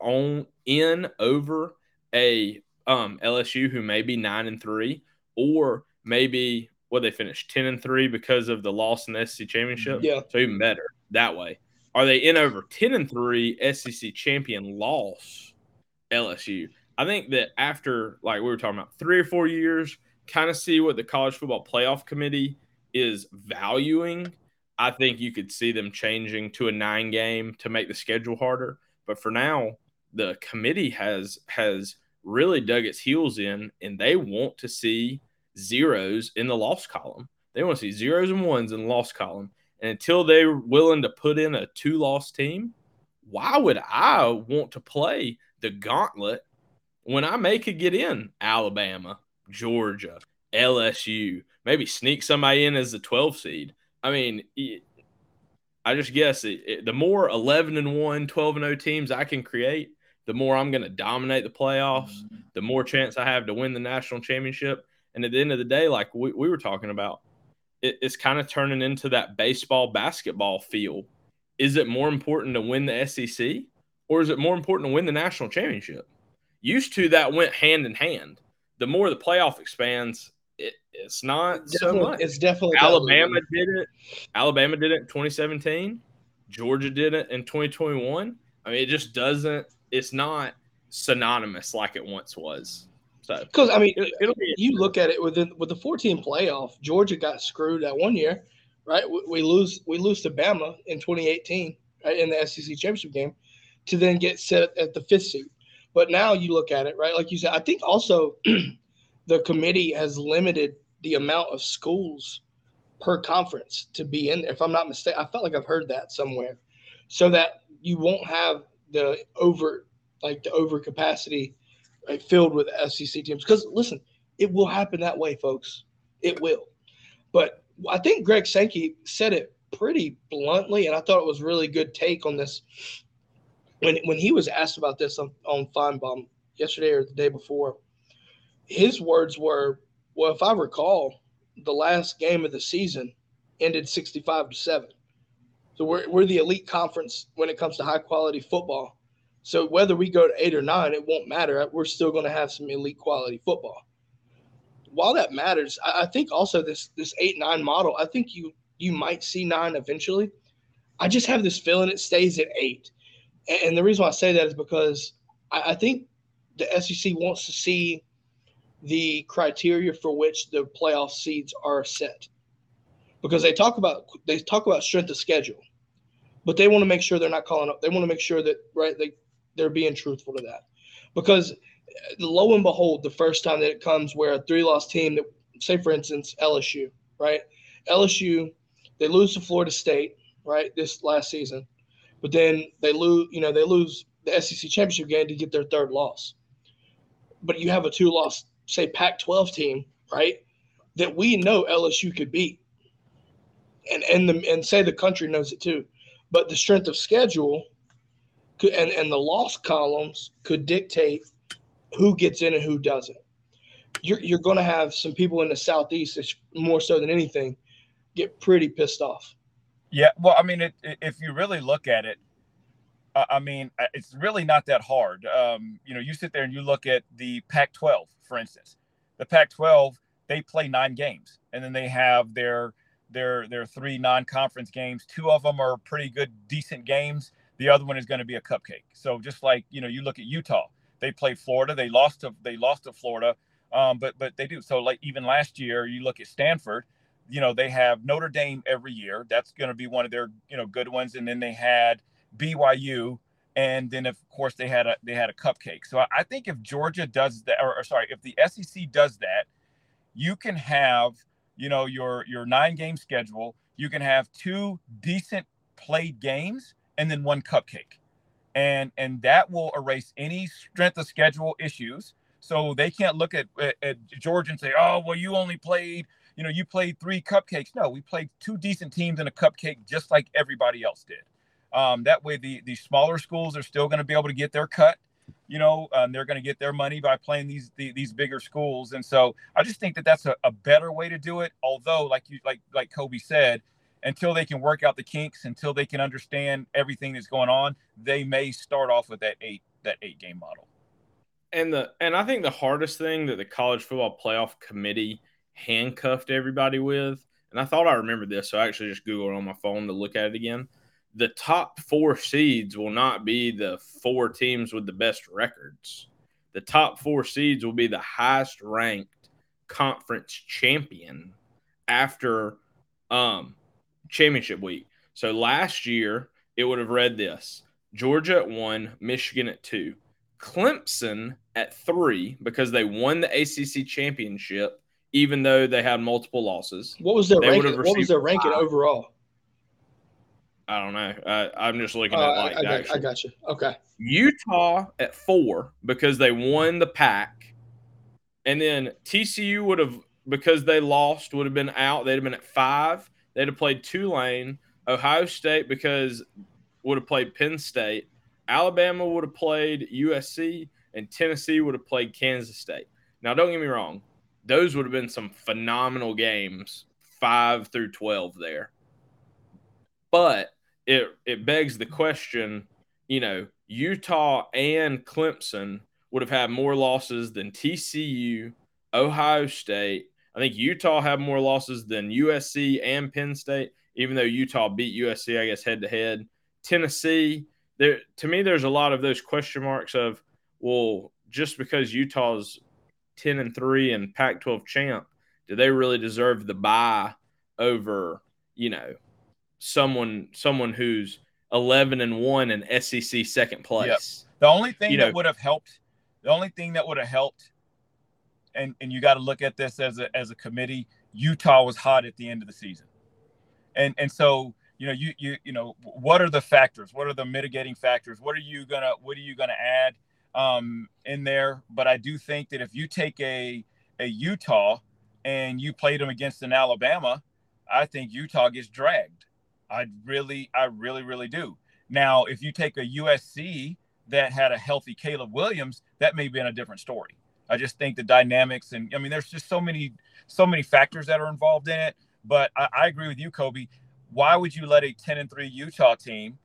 [SPEAKER 3] on in over a um, LSU who may be 9 and 3 or maybe what they finished 10 and 3 because of the loss in the SEC championship?
[SPEAKER 1] Yeah.
[SPEAKER 3] So even better that way. Are they in over 10 and 3 SEC champion loss LSU? I think that after like we were talking about three or four years, kind of see what the college football playoff committee is valuing. I think you could see them changing to a nine game to make the schedule harder. But for now, the committee has has really dug its heels in and they want to see zeros in the loss column. They want to see zeros and ones in the loss column. And until they're willing to put in a two loss team, why would I want to play the gauntlet when I may could get in Alabama, Georgia, LSU, maybe sneak somebody in as the 12 seed. I mean, I just guess it, it, the more 11 and 1, 12 and 0 teams I can create, the more I'm going to dominate the playoffs, mm-hmm. the more chance I have to win the national championship. And at the end of the day, like we, we were talking about, it, it's kind of turning into that baseball basketball feel. Is it more important to win the SEC or is it more important to win the national championship? Used to that went hand in hand. The more the playoff expands, it, it's not
[SPEAKER 1] definitely,
[SPEAKER 3] so much.
[SPEAKER 1] It's definitely
[SPEAKER 3] Alabama did it. Alabama did it in 2017. Georgia did it in 2021. I mean, it just doesn't. It's not synonymous like it once was. So
[SPEAKER 1] because I mean, it, be you look at it with the, with the 14 playoff. Georgia got screwed that one year, right? We, we lose we lose to Bama in 2018 right, in the SEC championship game, to then get set at the fifth seed. But now you look at it, right? Like you said, I think also the committee has limited the amount of schools per conference to be in there. If I'm not mistaken, I felt like I've heard that somewhere, so that you won't have the over like the over capacity right, filled with SEC teams. Because listen, it will happen that way, folks. It will. But I think Greg Sankey said it pretty bluntly, and I thought it was really good take on this when when he was asked about this on, on Finebaum yesterday or the day before, his words were, "Well, if I recall, the last game of the season ended sixty-five to seven. So we're we're the elite conference when it comes to high quality football. So whether we go to eight or nine, it won't matter. We're still going to have some elite quality football. While that matters, I, I think also this this eight nine model. I think you you might see nine eventually. I just have this feeling it stays at eight and the reason why I say that is because I, I think the SEC wants to see the criteria for which the playoff seeds are set. Because they talk about they talk about strength of schedule but they want to make sure they're not calling up they want to make sure that right they they're being truthful to that. Because uh, lo and behold the first time that it comes where a three loss team that say for instance lsu right? Lsu they lose to florida state right this last season but then they lose, you know, they lose the SEC championship game to get their third loss. But you have a two loss, say Pac 12 team, right? That we know LSU could beat. and and the and say the country knows it too, but the strength of schedule could, and and the loss columns could dictate who gets in and who doesn't. You're you're going to have some people in the southeast, more so than anything, get pretty pissed off.
[SPEAKER 2] Yeah, well, I mean, it, if you really look at it, I mean, it's really not that hard. Um, you know, you sit there and you look at the Pac-12, for instance. The Pac-12, they play nine games, and then they have their their their three non-conference games. Two of them are pretty good, decent games. The other one is going to be a cupcake. So just like you know, you look at Utah. They played Florida. They lost to they lost to Florida, um, but but they do. So like even last year, you look at Stanford. You know they have Notre Dame every year. That's going to be one of their you know good ones. And then they had BYU, and then of course they had a they had a cupcake. So I think if Georgia does that, or, or sorry, if the SEC does that, you can have you know your your nine game schedule. You can have two decent played games and then one cupcake, and and that will erase any strength of schedule issues. So they can't look at, at, at Georgia and say, oh well, you only played you know you played three cupcakes. No, we played two decent teams in a cupcake just like everybody else did. Um, that way, the the smaller schools are still going to be able to get their cut. You know, um, they're going to get their money by playing these the, these bigger schools, and so I just think that that's a, a better way to do it. Although, like you like like Kobe said, until they can work out the kinks, until they can understand everything that's going on, they may start off with that eight that eight game model.
[SPEAKER 3] And the and I think the hardest thing that the college football playoff committee handcuffed everybody with, and I thought I remembered this, so I actually just googled on my phone to look at it again. The top four seeds will not be the four teams with the best records. The top four seeds will be the highest ranked conference champion after um, championship week. So last year, it would have read this. Georgia at one, Michigan at two, Clemson at three because they won the ACC championship, even though they had multiple losses.
[SPEAKER 1] What was their ranking? What was their ranking overall?
[SPEAKER 3] I don't know. I, am just looking uh, at like
[SPEAKER 1] I, I, got, I got you. Okay.
[SPEAKER 3] Utah at four because they won the pack, and then TCU would have because they lost would have been out. They'd have been at five. They'd have played Tulane. Ohio State because would have played Penn State. Alabama would have played USC, and Tennessee would have played Kansas State. Now, don't get me wrong; those would have been some phenomenal games, five through twelve there. But it it begs the question, you know, Utah and Clemson would have had more losses than TCU, Ohio State. I think Utah had more losses than USC and Penn State, even though Utah beat USC, I guess, head to head. Tennessee, there to me, there's a lot of those question marks of, well, just because Utah's 10 and 3 and Pac 12 champ, do they really deserve the buy over, you know, someone someone who's 11 and 1 and SEC second place. Yep.
[SPEAKER 2] The only thing you that know, would have helped the only thing that would have helped and and you got to look at this as a as a committee, Utah was hot at the end of the season. And and so, you know, you you you know, what are the factors? What are the mitigating factors? What are you going to what are you going to add um in there? But I do think that if you take a a Utah and you played them against an Alabama, I think Utah gets dragged. I really, I really, really do. Now, if you take a USC that had a healthy Caleb Williams, that may be in a different story. I just think the dynamics and I mean, there's just so many, so many factors that are involved in it. But I, I agree with you, Kobe. Why would you let a 10 and three Utah team,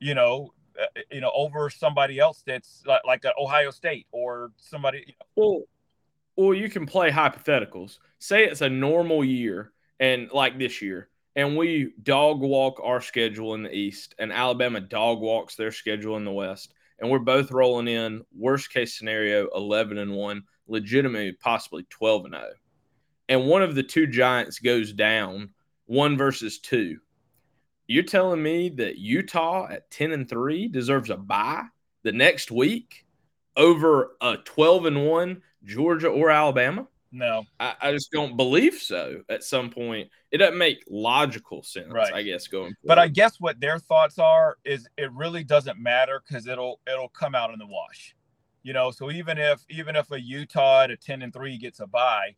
[SPEAKER 2] you know, Uh, you know, over somebody else that's like, like Ohio State or somebody? You
[SPEAKER 3] know? Well, well, you can play hypotheticals. Say it's a normal year, and like this year, and we dog walk our schedule in the East, and Alabama dog walks their schedule in the West, and we're both rolling in worst case scenario 11 and 1, legitimately possibly 12 and 0. And one of the two giants goes down, one versus two. You're telling me that Utah at 10 and 3 deserves a bye the next week over a 12 and 1 Georgia or Alabama?
[SPEAKER 2] No,
[SPEAKER 3] I, I, just don't believe so. At some point, it doesn't make logical sense. Right. I guess going. Forward.
[SPEAKER 2] But I guess what their thoughts are is it really doesn't matter because it'll it'll come out in the wash. You know, so even if even if a Utah at a ten and three gets a bye,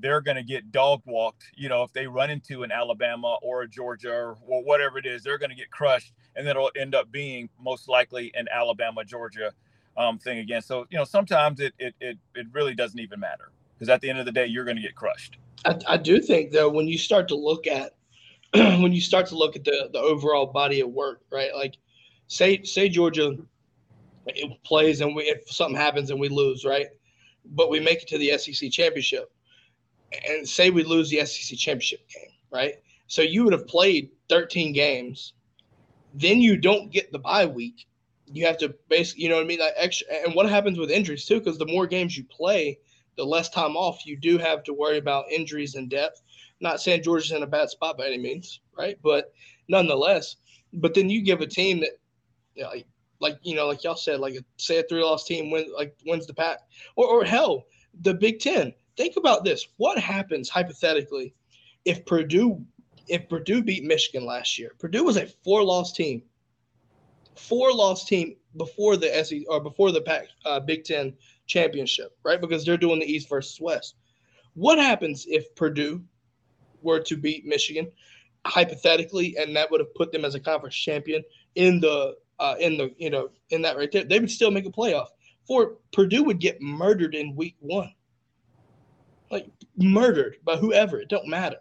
[SPEAKER 2] they're going to get dog walked. You know, if they run into an Alabama or a Georgia or, whatever it is, they're going to get crushed, and then it'll end up being most likely an Alabama Georgia um, thing again. So you know, sometimes it it it, it really doesn't even matter because at the end of the day, you're going to get crushed.
[SPEAKER 1] I, I do think though, when you start to look at when you start to look at the the overall body of work, right? Like, say say Georgia it plays and we if something happens and we lose, right? But we make it to the SEC championship and say we lose the SEC championship game, right? So you would have played 13 games, then you don't get the bye week. You have to basically, you know what I mean? Like extra, and what happens with injuries too? Because the more games you play, the less time off you do have to worry about injuries and depth. Not saying Georgia's in a bad spot by any means, right? But nonetheless, but then you give a team that, you know, like, like you know, like y'all said, like a, say a three loss team win, like wins the pack, or or hell, the Big Ten think about this. What happens hypothetically if Purdue if Purdue beat Michigan last year? Purdue was a four loss team. Four loss team before the SEC or before the Pac, uh, Big Ten championship, right? Because they're doing the East versus West. What happens if Purdue were to beat Michigan, hypothetically, and that would have put them as a conference champion in the uh, in the you know in that right there? They would still make a playoff. For Purdue would get murdered in week one like murdered by whoever. It don't matter.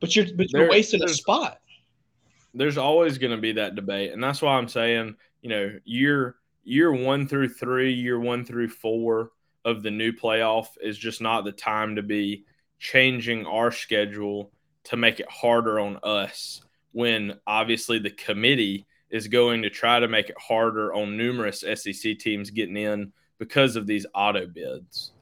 [SPEAKER 1] But you're but you're there, wasting a spot.
[SPEAKER 3] There's always going to be that debate, and that's why I'm saying, you know, year year one through three, year one through four of the new playoff is just not the time to be changing our schedule to make it harder on us. When obviously the committee is going to try to make it harder on numerous SEC teams getting in because of these auto bids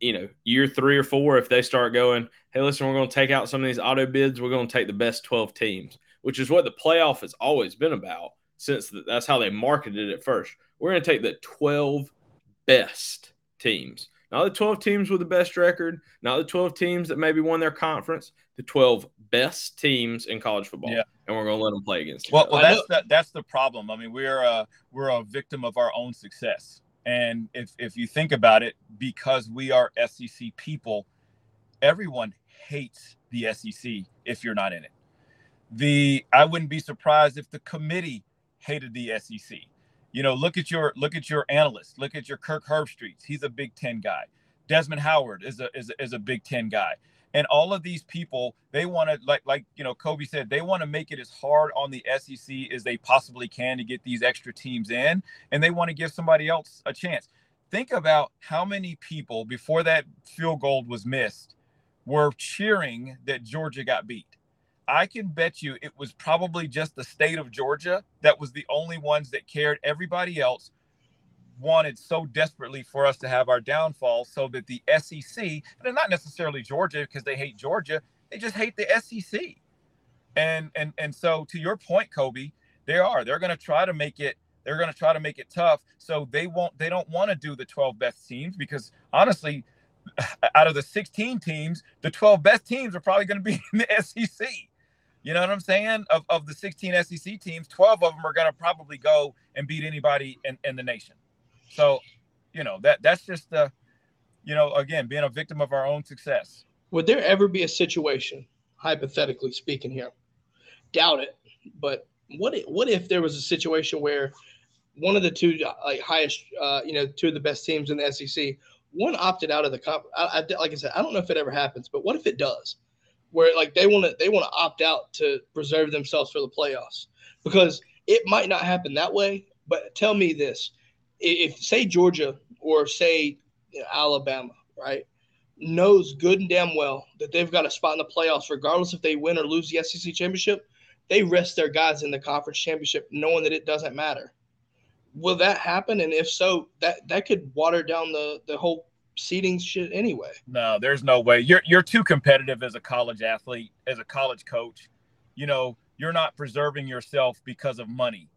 [SPEAKER 3] you know, year three or four, if they start going, hey, listen, we're going to take out some of these auto bids, we're going to take the best 12 teams, which is what the playoff has always been about since that's how they marketed it first. We're going to take the 12 best teams, not the 12 teams with the best record, not the 12 teams that maybe won their conference, the 12 best teams in college football. Yeah. And we're going to let them play against.
[SPEAKER 2] Well, well that's the, that's the problem. I mean, we're a, we're a victim of our own success and if, if you think about it, because we are SEC people, everyone hates the SEC if you're not in it. The I wouldn't be surprised if the committee hated the SEC. You know, look at your look at your analysts, look at your Kirk Herbstreits. He's a Big Ten guy. Desmond Howard is a is a, is a Big Ten guy and all of these people they want to like like you know kobe said they want to make it as hard on the sec as they possibly can to get these extra teams in and they want to give somebody else a chance. Think about how many people before that field goal was missed were cheering that georgia got beat. I can bet you it was probably just the state of georgia that was the only ones that cared. Everybody else wanted so desperately for us to have our downfall so that the SEC, and not necessarily Georgia because they hate Georgia, they just hate the SEC. And and and so to your point, Kobe, they are. They're going to try to make it they're to try to make it tough so they won't they don't want to do the 12 best teams because honestly out of the 16 teams the 12 best teams are probably going to be in the sec you know what i'm saying of, of the 16 sec teams 12 of them are going to probably go and beat anybody in, in the nation so, you know, that that's just the, you know, again, being a victim of our own success.
[SPEAKER 1] Would there ever be a situation, hypothetically speaking here, doubt it, but what if, what if there was a situation where one of the two like highest, uh, you know, two of the best teams in the SEC, one opted out of the comp. I, I, like I said, I don't know if it ever happens, but what if it does? Where like they want to they want to opt out to preserve themselves for the playoffs because it might not happen that way. But tell me this: if say Georgia or say you know, Alabama, right, knows good and damn well that they've got a spot in the playoffs, regardless if they win or lose the SEC championship, they rest their guys in the conference championship, knowing that it doesn't matter. Will that happen? And if so, that that could water down the the whole seeding shit anyway.
[SPEAKER 2] No, there's no way. You're you're too competitive as a college athlete, as a college coach. You know, you're not preserving yourself because of money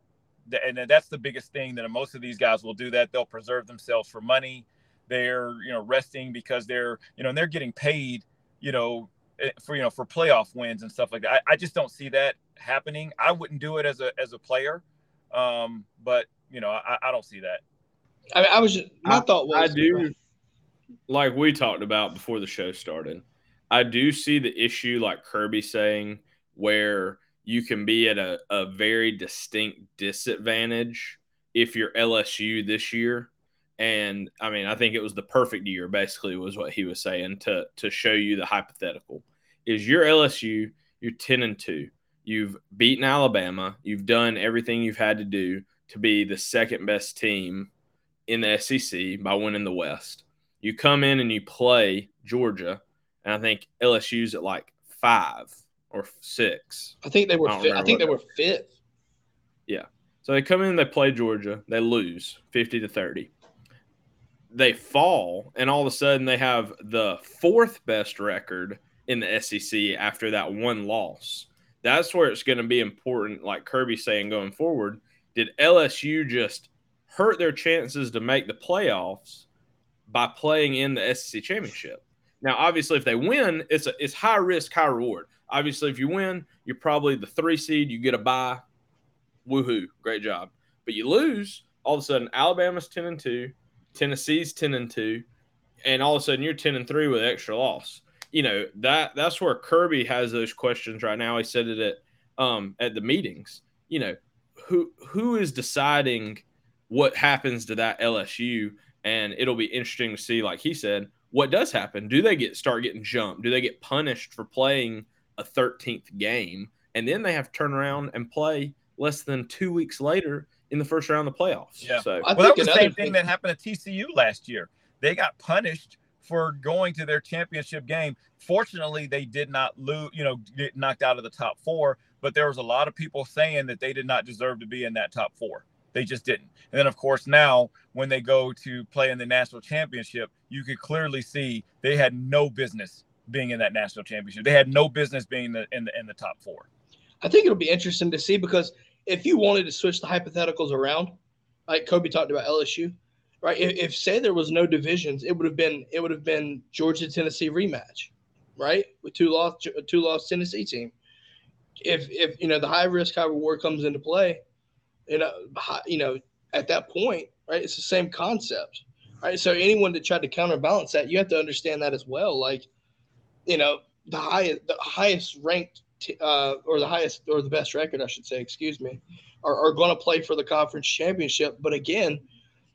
[SPEAKER 2] and that's the biggest thing that most of these guys will do that. They'll preserve themselves for money. They're you know resting because they're you know and they're getting paid you know eh, for you know for playoff wins and stuff like that. I, I just don't see that happening. I wouldn't do it as a as a player um but you know i, I don't see that.
[SPEAKER 1] I, mean, I was just, my I, thought was
[SPEAKER 3] i do like we talked about before the show started, I do see the issue, like Kirby saying, where you can be at a, a very distinct disadvantage if you're LSU this year. And I mean, I think it was the perfect year, basically, was what he was saying to to show you the hypothetical. Is your LSU, you're 10 and 2. You've beaten Alabama, you've done everything you've had to do to be the second best team in the SEC by winning the West. You come in and you play Georgia, and I think LSU's at like five or six.
[SPEAKER 1] I think they were. I, fi- I think they were fifth.
[SPEAKER 3] Yeah. So they come in, they play Georgia, they lose fifty to thirty. They fall, and all of a sudden they have the fourth best record in the SEC after that one loss. That's where it's going to be important, like Kirby saying going forward. Did LSU just hurt their chances to make the playoffs by playing in the SEC championship? Now, obviously, if they win, it's a, it's high risk, high reward. Obviously, if you win, you're probably the three seed. You get a bye. Woohoo! Great job. But you lose, all of a sudden, Alabama's ten and two, Tennessee's ten and two, and all of a sudden you're ten and three with extra loss. You know that that's where Kirby has those questions right now. He said it at um, at the meetings. You know who who is deciding what happens to that LSU, and it'll be interesting to see. Like he said, what does happen? Do they get start getting jumped? Do they get punished for playing a 13th game, and then they have to turn around and play less than two weeks later in the first round of the playoffs.
[SPEAKER 2] Yeah.
[SPEAKER 3] So
[SPEAKER 2] well, that was the same thing, thing that happened at TCU last year. They got punished for going to their championship game. Fortunately, they did not lose, you know, get knocked out of the top four, but there was a lot of people saying that they did not deserve to be in that top four. They just didn't. And then, of course, now when they go to play in the national championship, you could clearly see they had no business being in that national championship. They had no business being in the, in the, in the top four.
[SPEAKER 1] I think it'll be interesting to see because if you wanted to switch the hypotheticals around, like Kobe talked about LSU, right? If, if say there was no divisions, it would have been it would have been Georgia Tennessee rematch, right? With two lost two lost Tennessee team. If if you know the high risk high reward comes into play, you know you know at that point, right? It's the same concept, right? So anyone that tried to counterbalance that, you have to understand that as well. Like you know, the highest the highest ranked uh, or the highest or the best record, I should say, excuse me, are, are going to play for the conference championship. But again,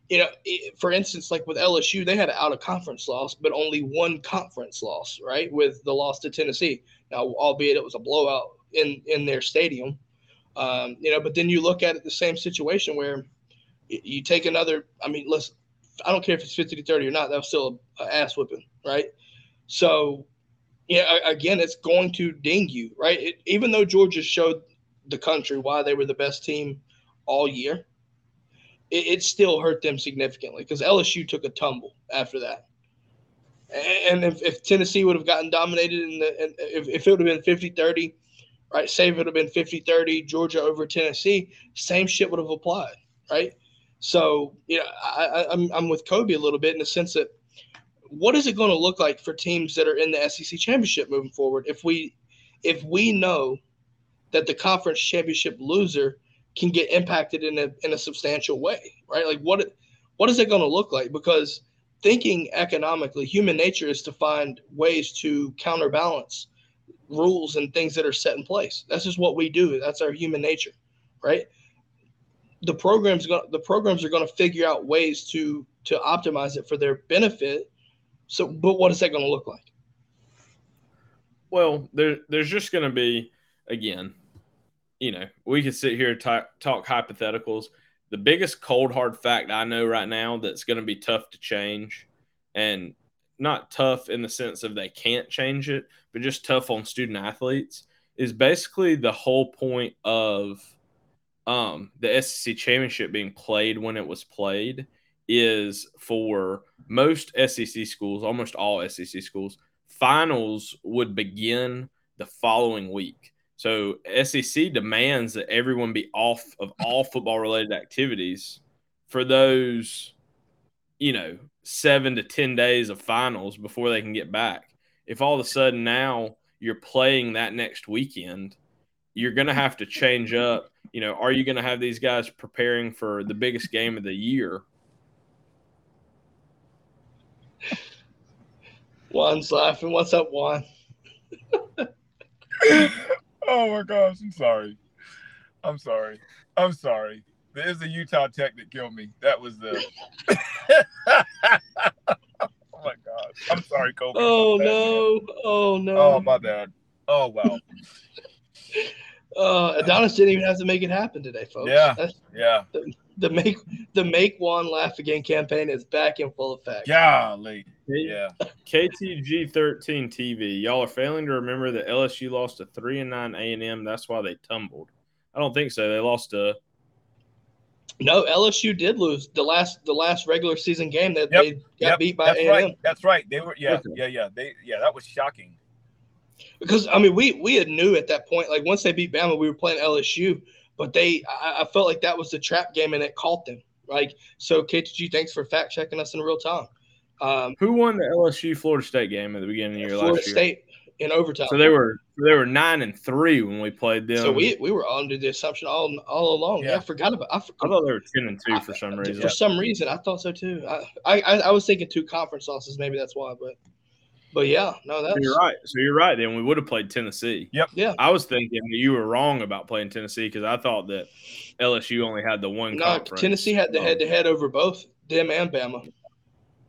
[SPEAKER 1] you know, it, for instance, like with LSU, they had an out of conference loss, but only one conference loss, right? With the loss to Tennessee. Now, albeit it was a blowout in in their stadium, um, you know. But then you look at it the same situation where you, take another. I mean, listen, I don't care if it's fifty to thirty or not. That was still an ass whipping, right? So yeah, again, it's going to ding you, right? It, even though Georgia showed the country why they were the best team all year, it, it still hurt them significantly because LSU took a tumble after that. And if, if Tennessee would have gotten dominated in the, if, if it would have been 50 30, right? Say it would have been 50 30, Georgia over Tennessee, same shit would have applied, right? So, you know, I, I'm, I'm with Kobe a little bit in the sense that what is it going to look like for teams that are in the SEC championship moving forward if we if we know that the conference championship loser can get impacted in a in a substantial way, right? Like what what is it going to look like? Because thinking economically, human nature is to find ways to counterbalance rules and things that are set in place. That's just what we do. That's our human nature, right? The programs the programs are going to figure out ways to to optimize it for their benefit so, but what is that going to look like?
[SPEAKER 3] Well, there, there's just going to be, again, you know, we could sit here talk, talk hypotheticals. The biggest cold hard fact I know right now that's going to be tough to change, and not tough in the sense of they can't change it, but just tough on student athletes, is basically the whole point of um, the SEC championship being played when it was played is for most SEC schools, almost all SEC schools, finals would begin the following week. So SEC demands that everyone be off of all football related activities for those, you know, seven to 10 days of finals before they can get back. If all of a sudden now you're playing that next weekend, you're going to have to change up. You know, are you going to have these guys preparing for the biggest game of the year
[SPEAKER 1] Juan's laughing. What's up, Juan?
[SPEAKER 2] oh my gosh, I'm sorry. I'm sorry. I'm sorry. There's the Utah Tech that killed me. That was the. oh my God. I'm sorry, Kobe.
[SPEAKER 1] Oh no! Oh no!
[SPEAKER 2] Oh my bad. Oh wow.
[SPEAKER 1] Uh, Adonis didn't even have to make it happen today, folks.
[SPEAKER 2] Yeah.
[SPEAKER 1] That's,
[SPEAKER 2] Yeah.
[SPEAKER 1] the make the make Juan laugh again campaign is back in full effect.
[SPEAKER 2] Golly. Yeah.
[SPEAKER 3] KTG thirteen TV. Y'all are failing to remember that LSU lost to three and nine A and M. That's why they tumbled. I don't think so. They lost to
[SPEAKER 1] No, LSU did lose the last the last regular season game that
[SPEAKER 2] Yep,
[SPEAKER 1] they got
[SPEAKER 2] Yep.
[SPEAKER 1] beat by
[SPEAKER 2] That's
[SPEAKER 1] A and M.
[SPEAKER 2] right. That's right. They were. Yeah.
[SPEAKER 3] Okay.
[SPEAKER 2] Yeah. Yeah. They. Yeah. That was shocking.
[SPEAKER 1] Because I mean, we we had knew at that point, like once they beat Bama, we were playing LSU, but they I, I felt like that was the trap game and it caught them. Like so, KTG, thanks for fact checking us in real time. Um,
[SPEAKER 3] who won the LSU Florida State game at the beginning of the year
[SPEAKER 1] Florida
[SPEAKER 3] last year.
[SPEAKER 1] State in overtime.
[SPEAKER 3] So they were they were nine and three when we played them.
[SPEAKER 1] So we we were under the assumption all all along. Yeah,
[SPEAKER 2] Yeah.
[SPEAKER 1] I forgot about. I,
[SPEAKER 3] I thought they were ten and two for some reason.
[SPEAKER 1] For some reason, I thought so too. I, I I was thinking two conference losses. Maybe that's why. But but yeah, no, that's
[SPEAKER 3] So you're right. So you're right. Then we would have played Tennessee.
[SPEAKER 2] Yep.
[SPEAKER 1] Yeah.
[SPEAKER 3] I was thinking that you were wrong about playing Tennessee because I thought that LSU only had the one.
[SPEAKER 1] No,
[SPEAKER 3] conference.
[SPEAKER 1] Tennessee had the
[SPEAKER 3] Um,
[SPEAKER 1] head to head over both them and Bama.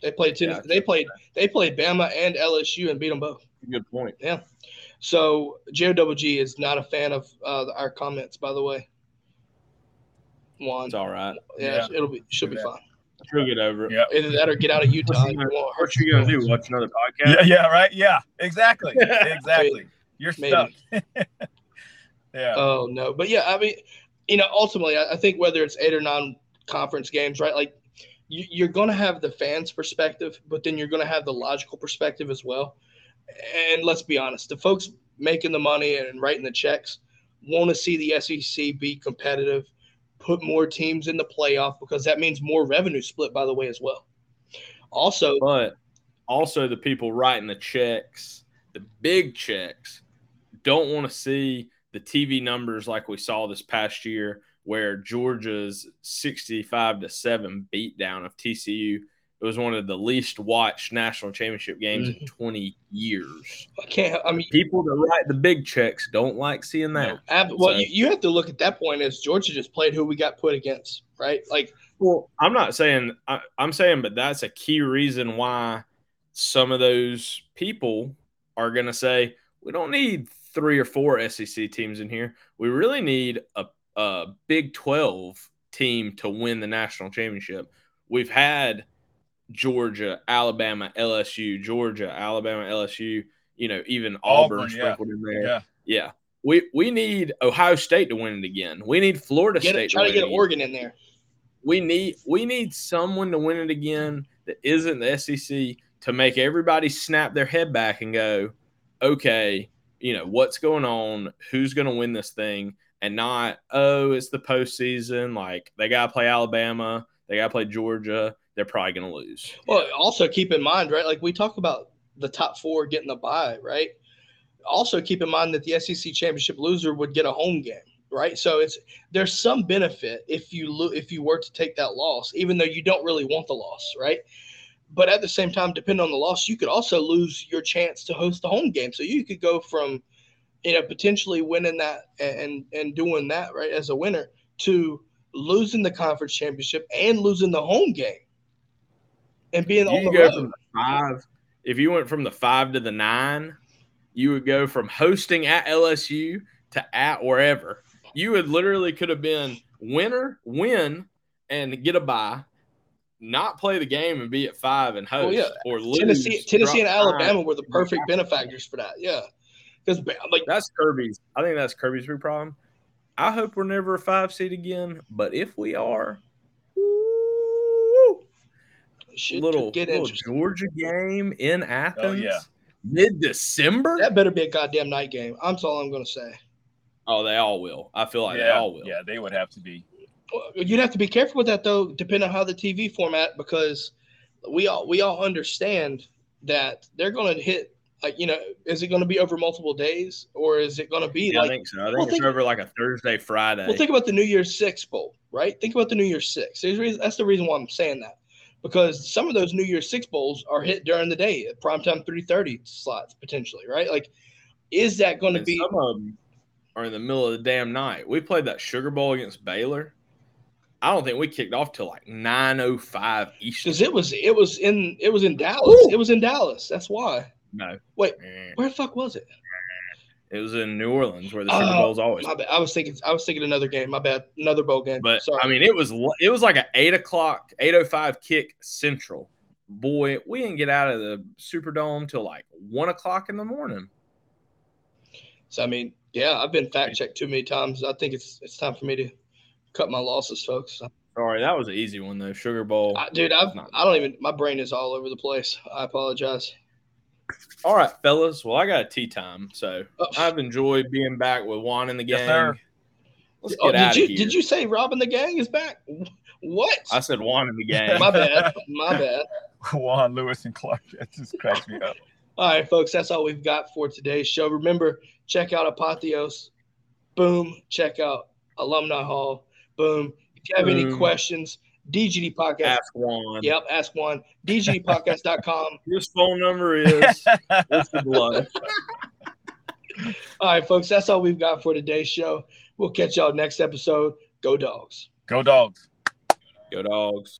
[SPEAKER 1] They played Tennessee.
[SPEAKER 3] Gotcha.
[SPEAKER 1] They played they played Bama and LSU and beat them both.
[SPEAKER 3] Good point. Yeah.
[SPEAKER 1] So JOWG is not a fan of uh, our comments, by the way. Juan,
[SPEAKER 3] It's all right.
[SPEAKER 1] yeah,
[SPEAKER 2] Yeah.
[SPEAKER 1] it'll be should be
[SPEAKER 2] Yeah.
[SPEAKER 1] fine.
[SPEAKER 3] She'll get over it.
[SPEAKER 2] Yeah.
[SPEAKER 1] Either that or get out of Utah.
[SPEAKER 3] What's
[SPEAKER 1] You won't hurt
[SPEAKER 3] What you gonna do? Watch another podcast?
[SPEAKER 2] Yeah. Yeah. Right. Yeah. Exactly. Exactly. You're
[SPEAKER 1] Maybe.
[SPEAKER 2] stuck. yeah.
[SPEAKER 1] Oh no, but yeah, I mean, you know, ultimately, I, I think whether it's eight or nine conference games, right? Like, you, you're going to have the fans' perspective, but then you're going to have the logical perspective as well. And let's be honest, the folks making the money and writing the checks want to see the SEC be competitive, put more teams in the playoff because that means more revenue split, by the way, as well. Also,
[SPEAKER 3] But also the people writing the checks, the big checks, don't want to see the TV numbers like we saw this past year, where Georgia's 65 to 7 beatdown of TCU. It was one of the least watched national championship games in mm-hmm. 20 years.
[SPEAKER 1] I can't. I mean,
[SPEAKER 3] People that write the big checks don't like seeing that.
[SPEAKER 1] ab- well,
[SPEAKER 3] So-
[SPEAKER 1] you, you have to look at that point as Georgia just played who we got put against, right? Like,
[SPEAKER 3] Well, I'm not saying I, I'm saying, but that's a key reason why some of those people are going to say we don't need three or four SEC teams in here. We really need a, a Big 12 team to win the national championship. We've had Georgia, Alabama, LSU, Georgia, Alabama, LSU. You know, even Auburn,
[SPEAKER 2] Auburn, yeah.
[SPEAKER 3] sprinkled in there.
[SPEAKER 2] Yeah.
[SPEAKER 3] Yeah. We, we need Ohio State to win it again. We need Florida
[SPEAKER 1] get
[SPEAKER 3] State
[SPEAKER 1] it, try to
[SPEAKER 3] win
[SPEAKER 1] get
[SPEAKER 3] it again
[SPEAKER 1] Oregon in there.
[SPEAKER 3] we need we need someone to win it again that isn't the SEC to make everybody snap their head back and go, okay, you know what's going on, who's going to win this thing, and not oh it's the postseason. Like they got to play Alabama, they got to play Georgia. They're probably going to lose.
[SPEAKER 1] Well, also keep in mind, right? Like we talk about the top four getting the bye, right? Also keep in mind that the SEC championship loser would get a home game, right? So it's there's some benefit if you lo- if you were to take that loss, even though you don't really want the loss, right? But at the same time, depending on the loss, you could also lose your chance to host the home game. So you could go from, you know, potentially winning that and and doing that right as a winner to losing the conference championship and losing the home game and being
[SPEAKER 3] You
[SPEAKER 1] on the
[SPEAKER 3] go
[SPEAKER 1] road.
[SPEAKER 3] from the five. If you went from the five to the nine, you would go from hosting at LSU to at wherever. You would literally could have been winner, win, and get a bye, not play the game and be at five and oh, host,
[SPEAKER 1] Well, yeah.
[SPEAKER 3] or lose.
[SPEAKER 1] Tennessee, Tennessee, and. Alabama were the perfect benefactors for that. Yeah, because like
[SPEAKER 3] That's Kirby's. I think that's Kirby's big problem. I hope we're never a five seed again, but if we are,
[SPEAKER 1] shit
[SPEAKER 3] little,
[SPEAKER 1] could get
[SPEAKER 3] little. Georgia game in Athens.
[SPEAKER 2] Oh, yeah.
[SPEAKER 3] Mid December.
[SPEAKER 1] That better be a goddamn night game. That's all I'm going to say.
[SPEAKER 3] Oh, they all will. I feel like they all will.
[SPEAKER 2] Yeah. They would have to be.
[SPEAKER 1] Well, You'd have to be careful with that though, depending on how the TV format, because we all we all understand that they're going to hit. Like you know, is it going to be over multiple days, or is it going to be
[SPEAKER 3] Yeah,
[SPEAKER 1] like?
[SPEAKER 3] I think so. I think
[SPEAKER 1] Well,
[SPEAKER 3] it's
[SPEAKER 1] think-
[SPEAKER 3] over like a Thursday, Friday.
[SPEAKER 1] Well, think about the New Year's Six bowl, right? Think about the New Year's Six. There's reason, that's the reason why I'm saying that, because some of those New Year's Six bowls are hit during the day at primetime 3:30 slots potentially, right? Like, is that going to be?
[SPEAKER 3] some of them are in the middle of the damn night. We played that Sugar Bowl against Baylor. I don't think we kicked off till like 9:05 Eastern.
[SPEAKER 1] Because it was it was in it was in Dallas.
[SPEAKER 3] Ooh.
[SPEAKER 1] It was in Dallas. That's why.
[SPEAKER 3] No,
[SPEAKER 1] Wait, where the fuck was it?
[SPEAKER 3] It was in New Orleans where the Sugar
[SPEAKER 1] Oh,
[SPEAKER 3] Bowl's always.
[SPEAKER 1] My bad. I was thinking I was thinking another game. My bad. Another bowl game.
[SPEAKER 3] But
[SPEAKER 1] Sorry.
[SPEAKER 3] I mean, it was it was like an eight o'clock, eight o five kick central. Boy, we didn't get out of the Superdome till like one o'clock in the morning.
[SPEAKER 1] So I mean, yeah, I've been fact checked too many times. I think it's it's time for me to cut my losses, folks.
[SPEAKER 3] Sorry, that was an easy one though. Sugar Bowl.
[SPEAKER 1] I, dude, I've,
[SPEAKER 3] Not-
[SPEAKER 1] I don't even. My brain is all over the place. I apologize.
[SPEAKER 3] All right, fellas. Well, I got a tea time, so
[SPEAKER 1] Oh.
[SPEAKER 3] I've enjoyed being back with Juan and the gang.
[SPEAKER 2] Yes, sir.
[SPEAKER 3] Let's
[SPEAKER 1] Oh,
[SPEAKER 3] get out
[SPEAKER 1] did you
[SPEAKER 3] of here.
[SPEAKER 1] did you say Robin the gang is back? What?
[SPEAKER 3] I said Juan and the gang.
[SPEAKER 1] my bad. My bad.
[SPEAKER 2] Juan Lewis and Clark. That just cracks me up.
[SPEAKER 1] All right, folks, that's all we've got for today's show. Remember, check out Apotheos. Boom. Check out Alumni Hall. Boom. If you have any questions, DGD Podcast.
[SPEAKER 3] Ask Juan.
[SPEAKER 1] Yep, ask one. DGDpodcast.com.
[SPEAKER 3] His phone number is listed below.
[SPEAKER 1] All right, folks, that's all we've got for today's show. We'll catch y'all next episode. Go dogs.
[SPEAKER 2] Go dogs.
[SPEAKER 3] Go dogs.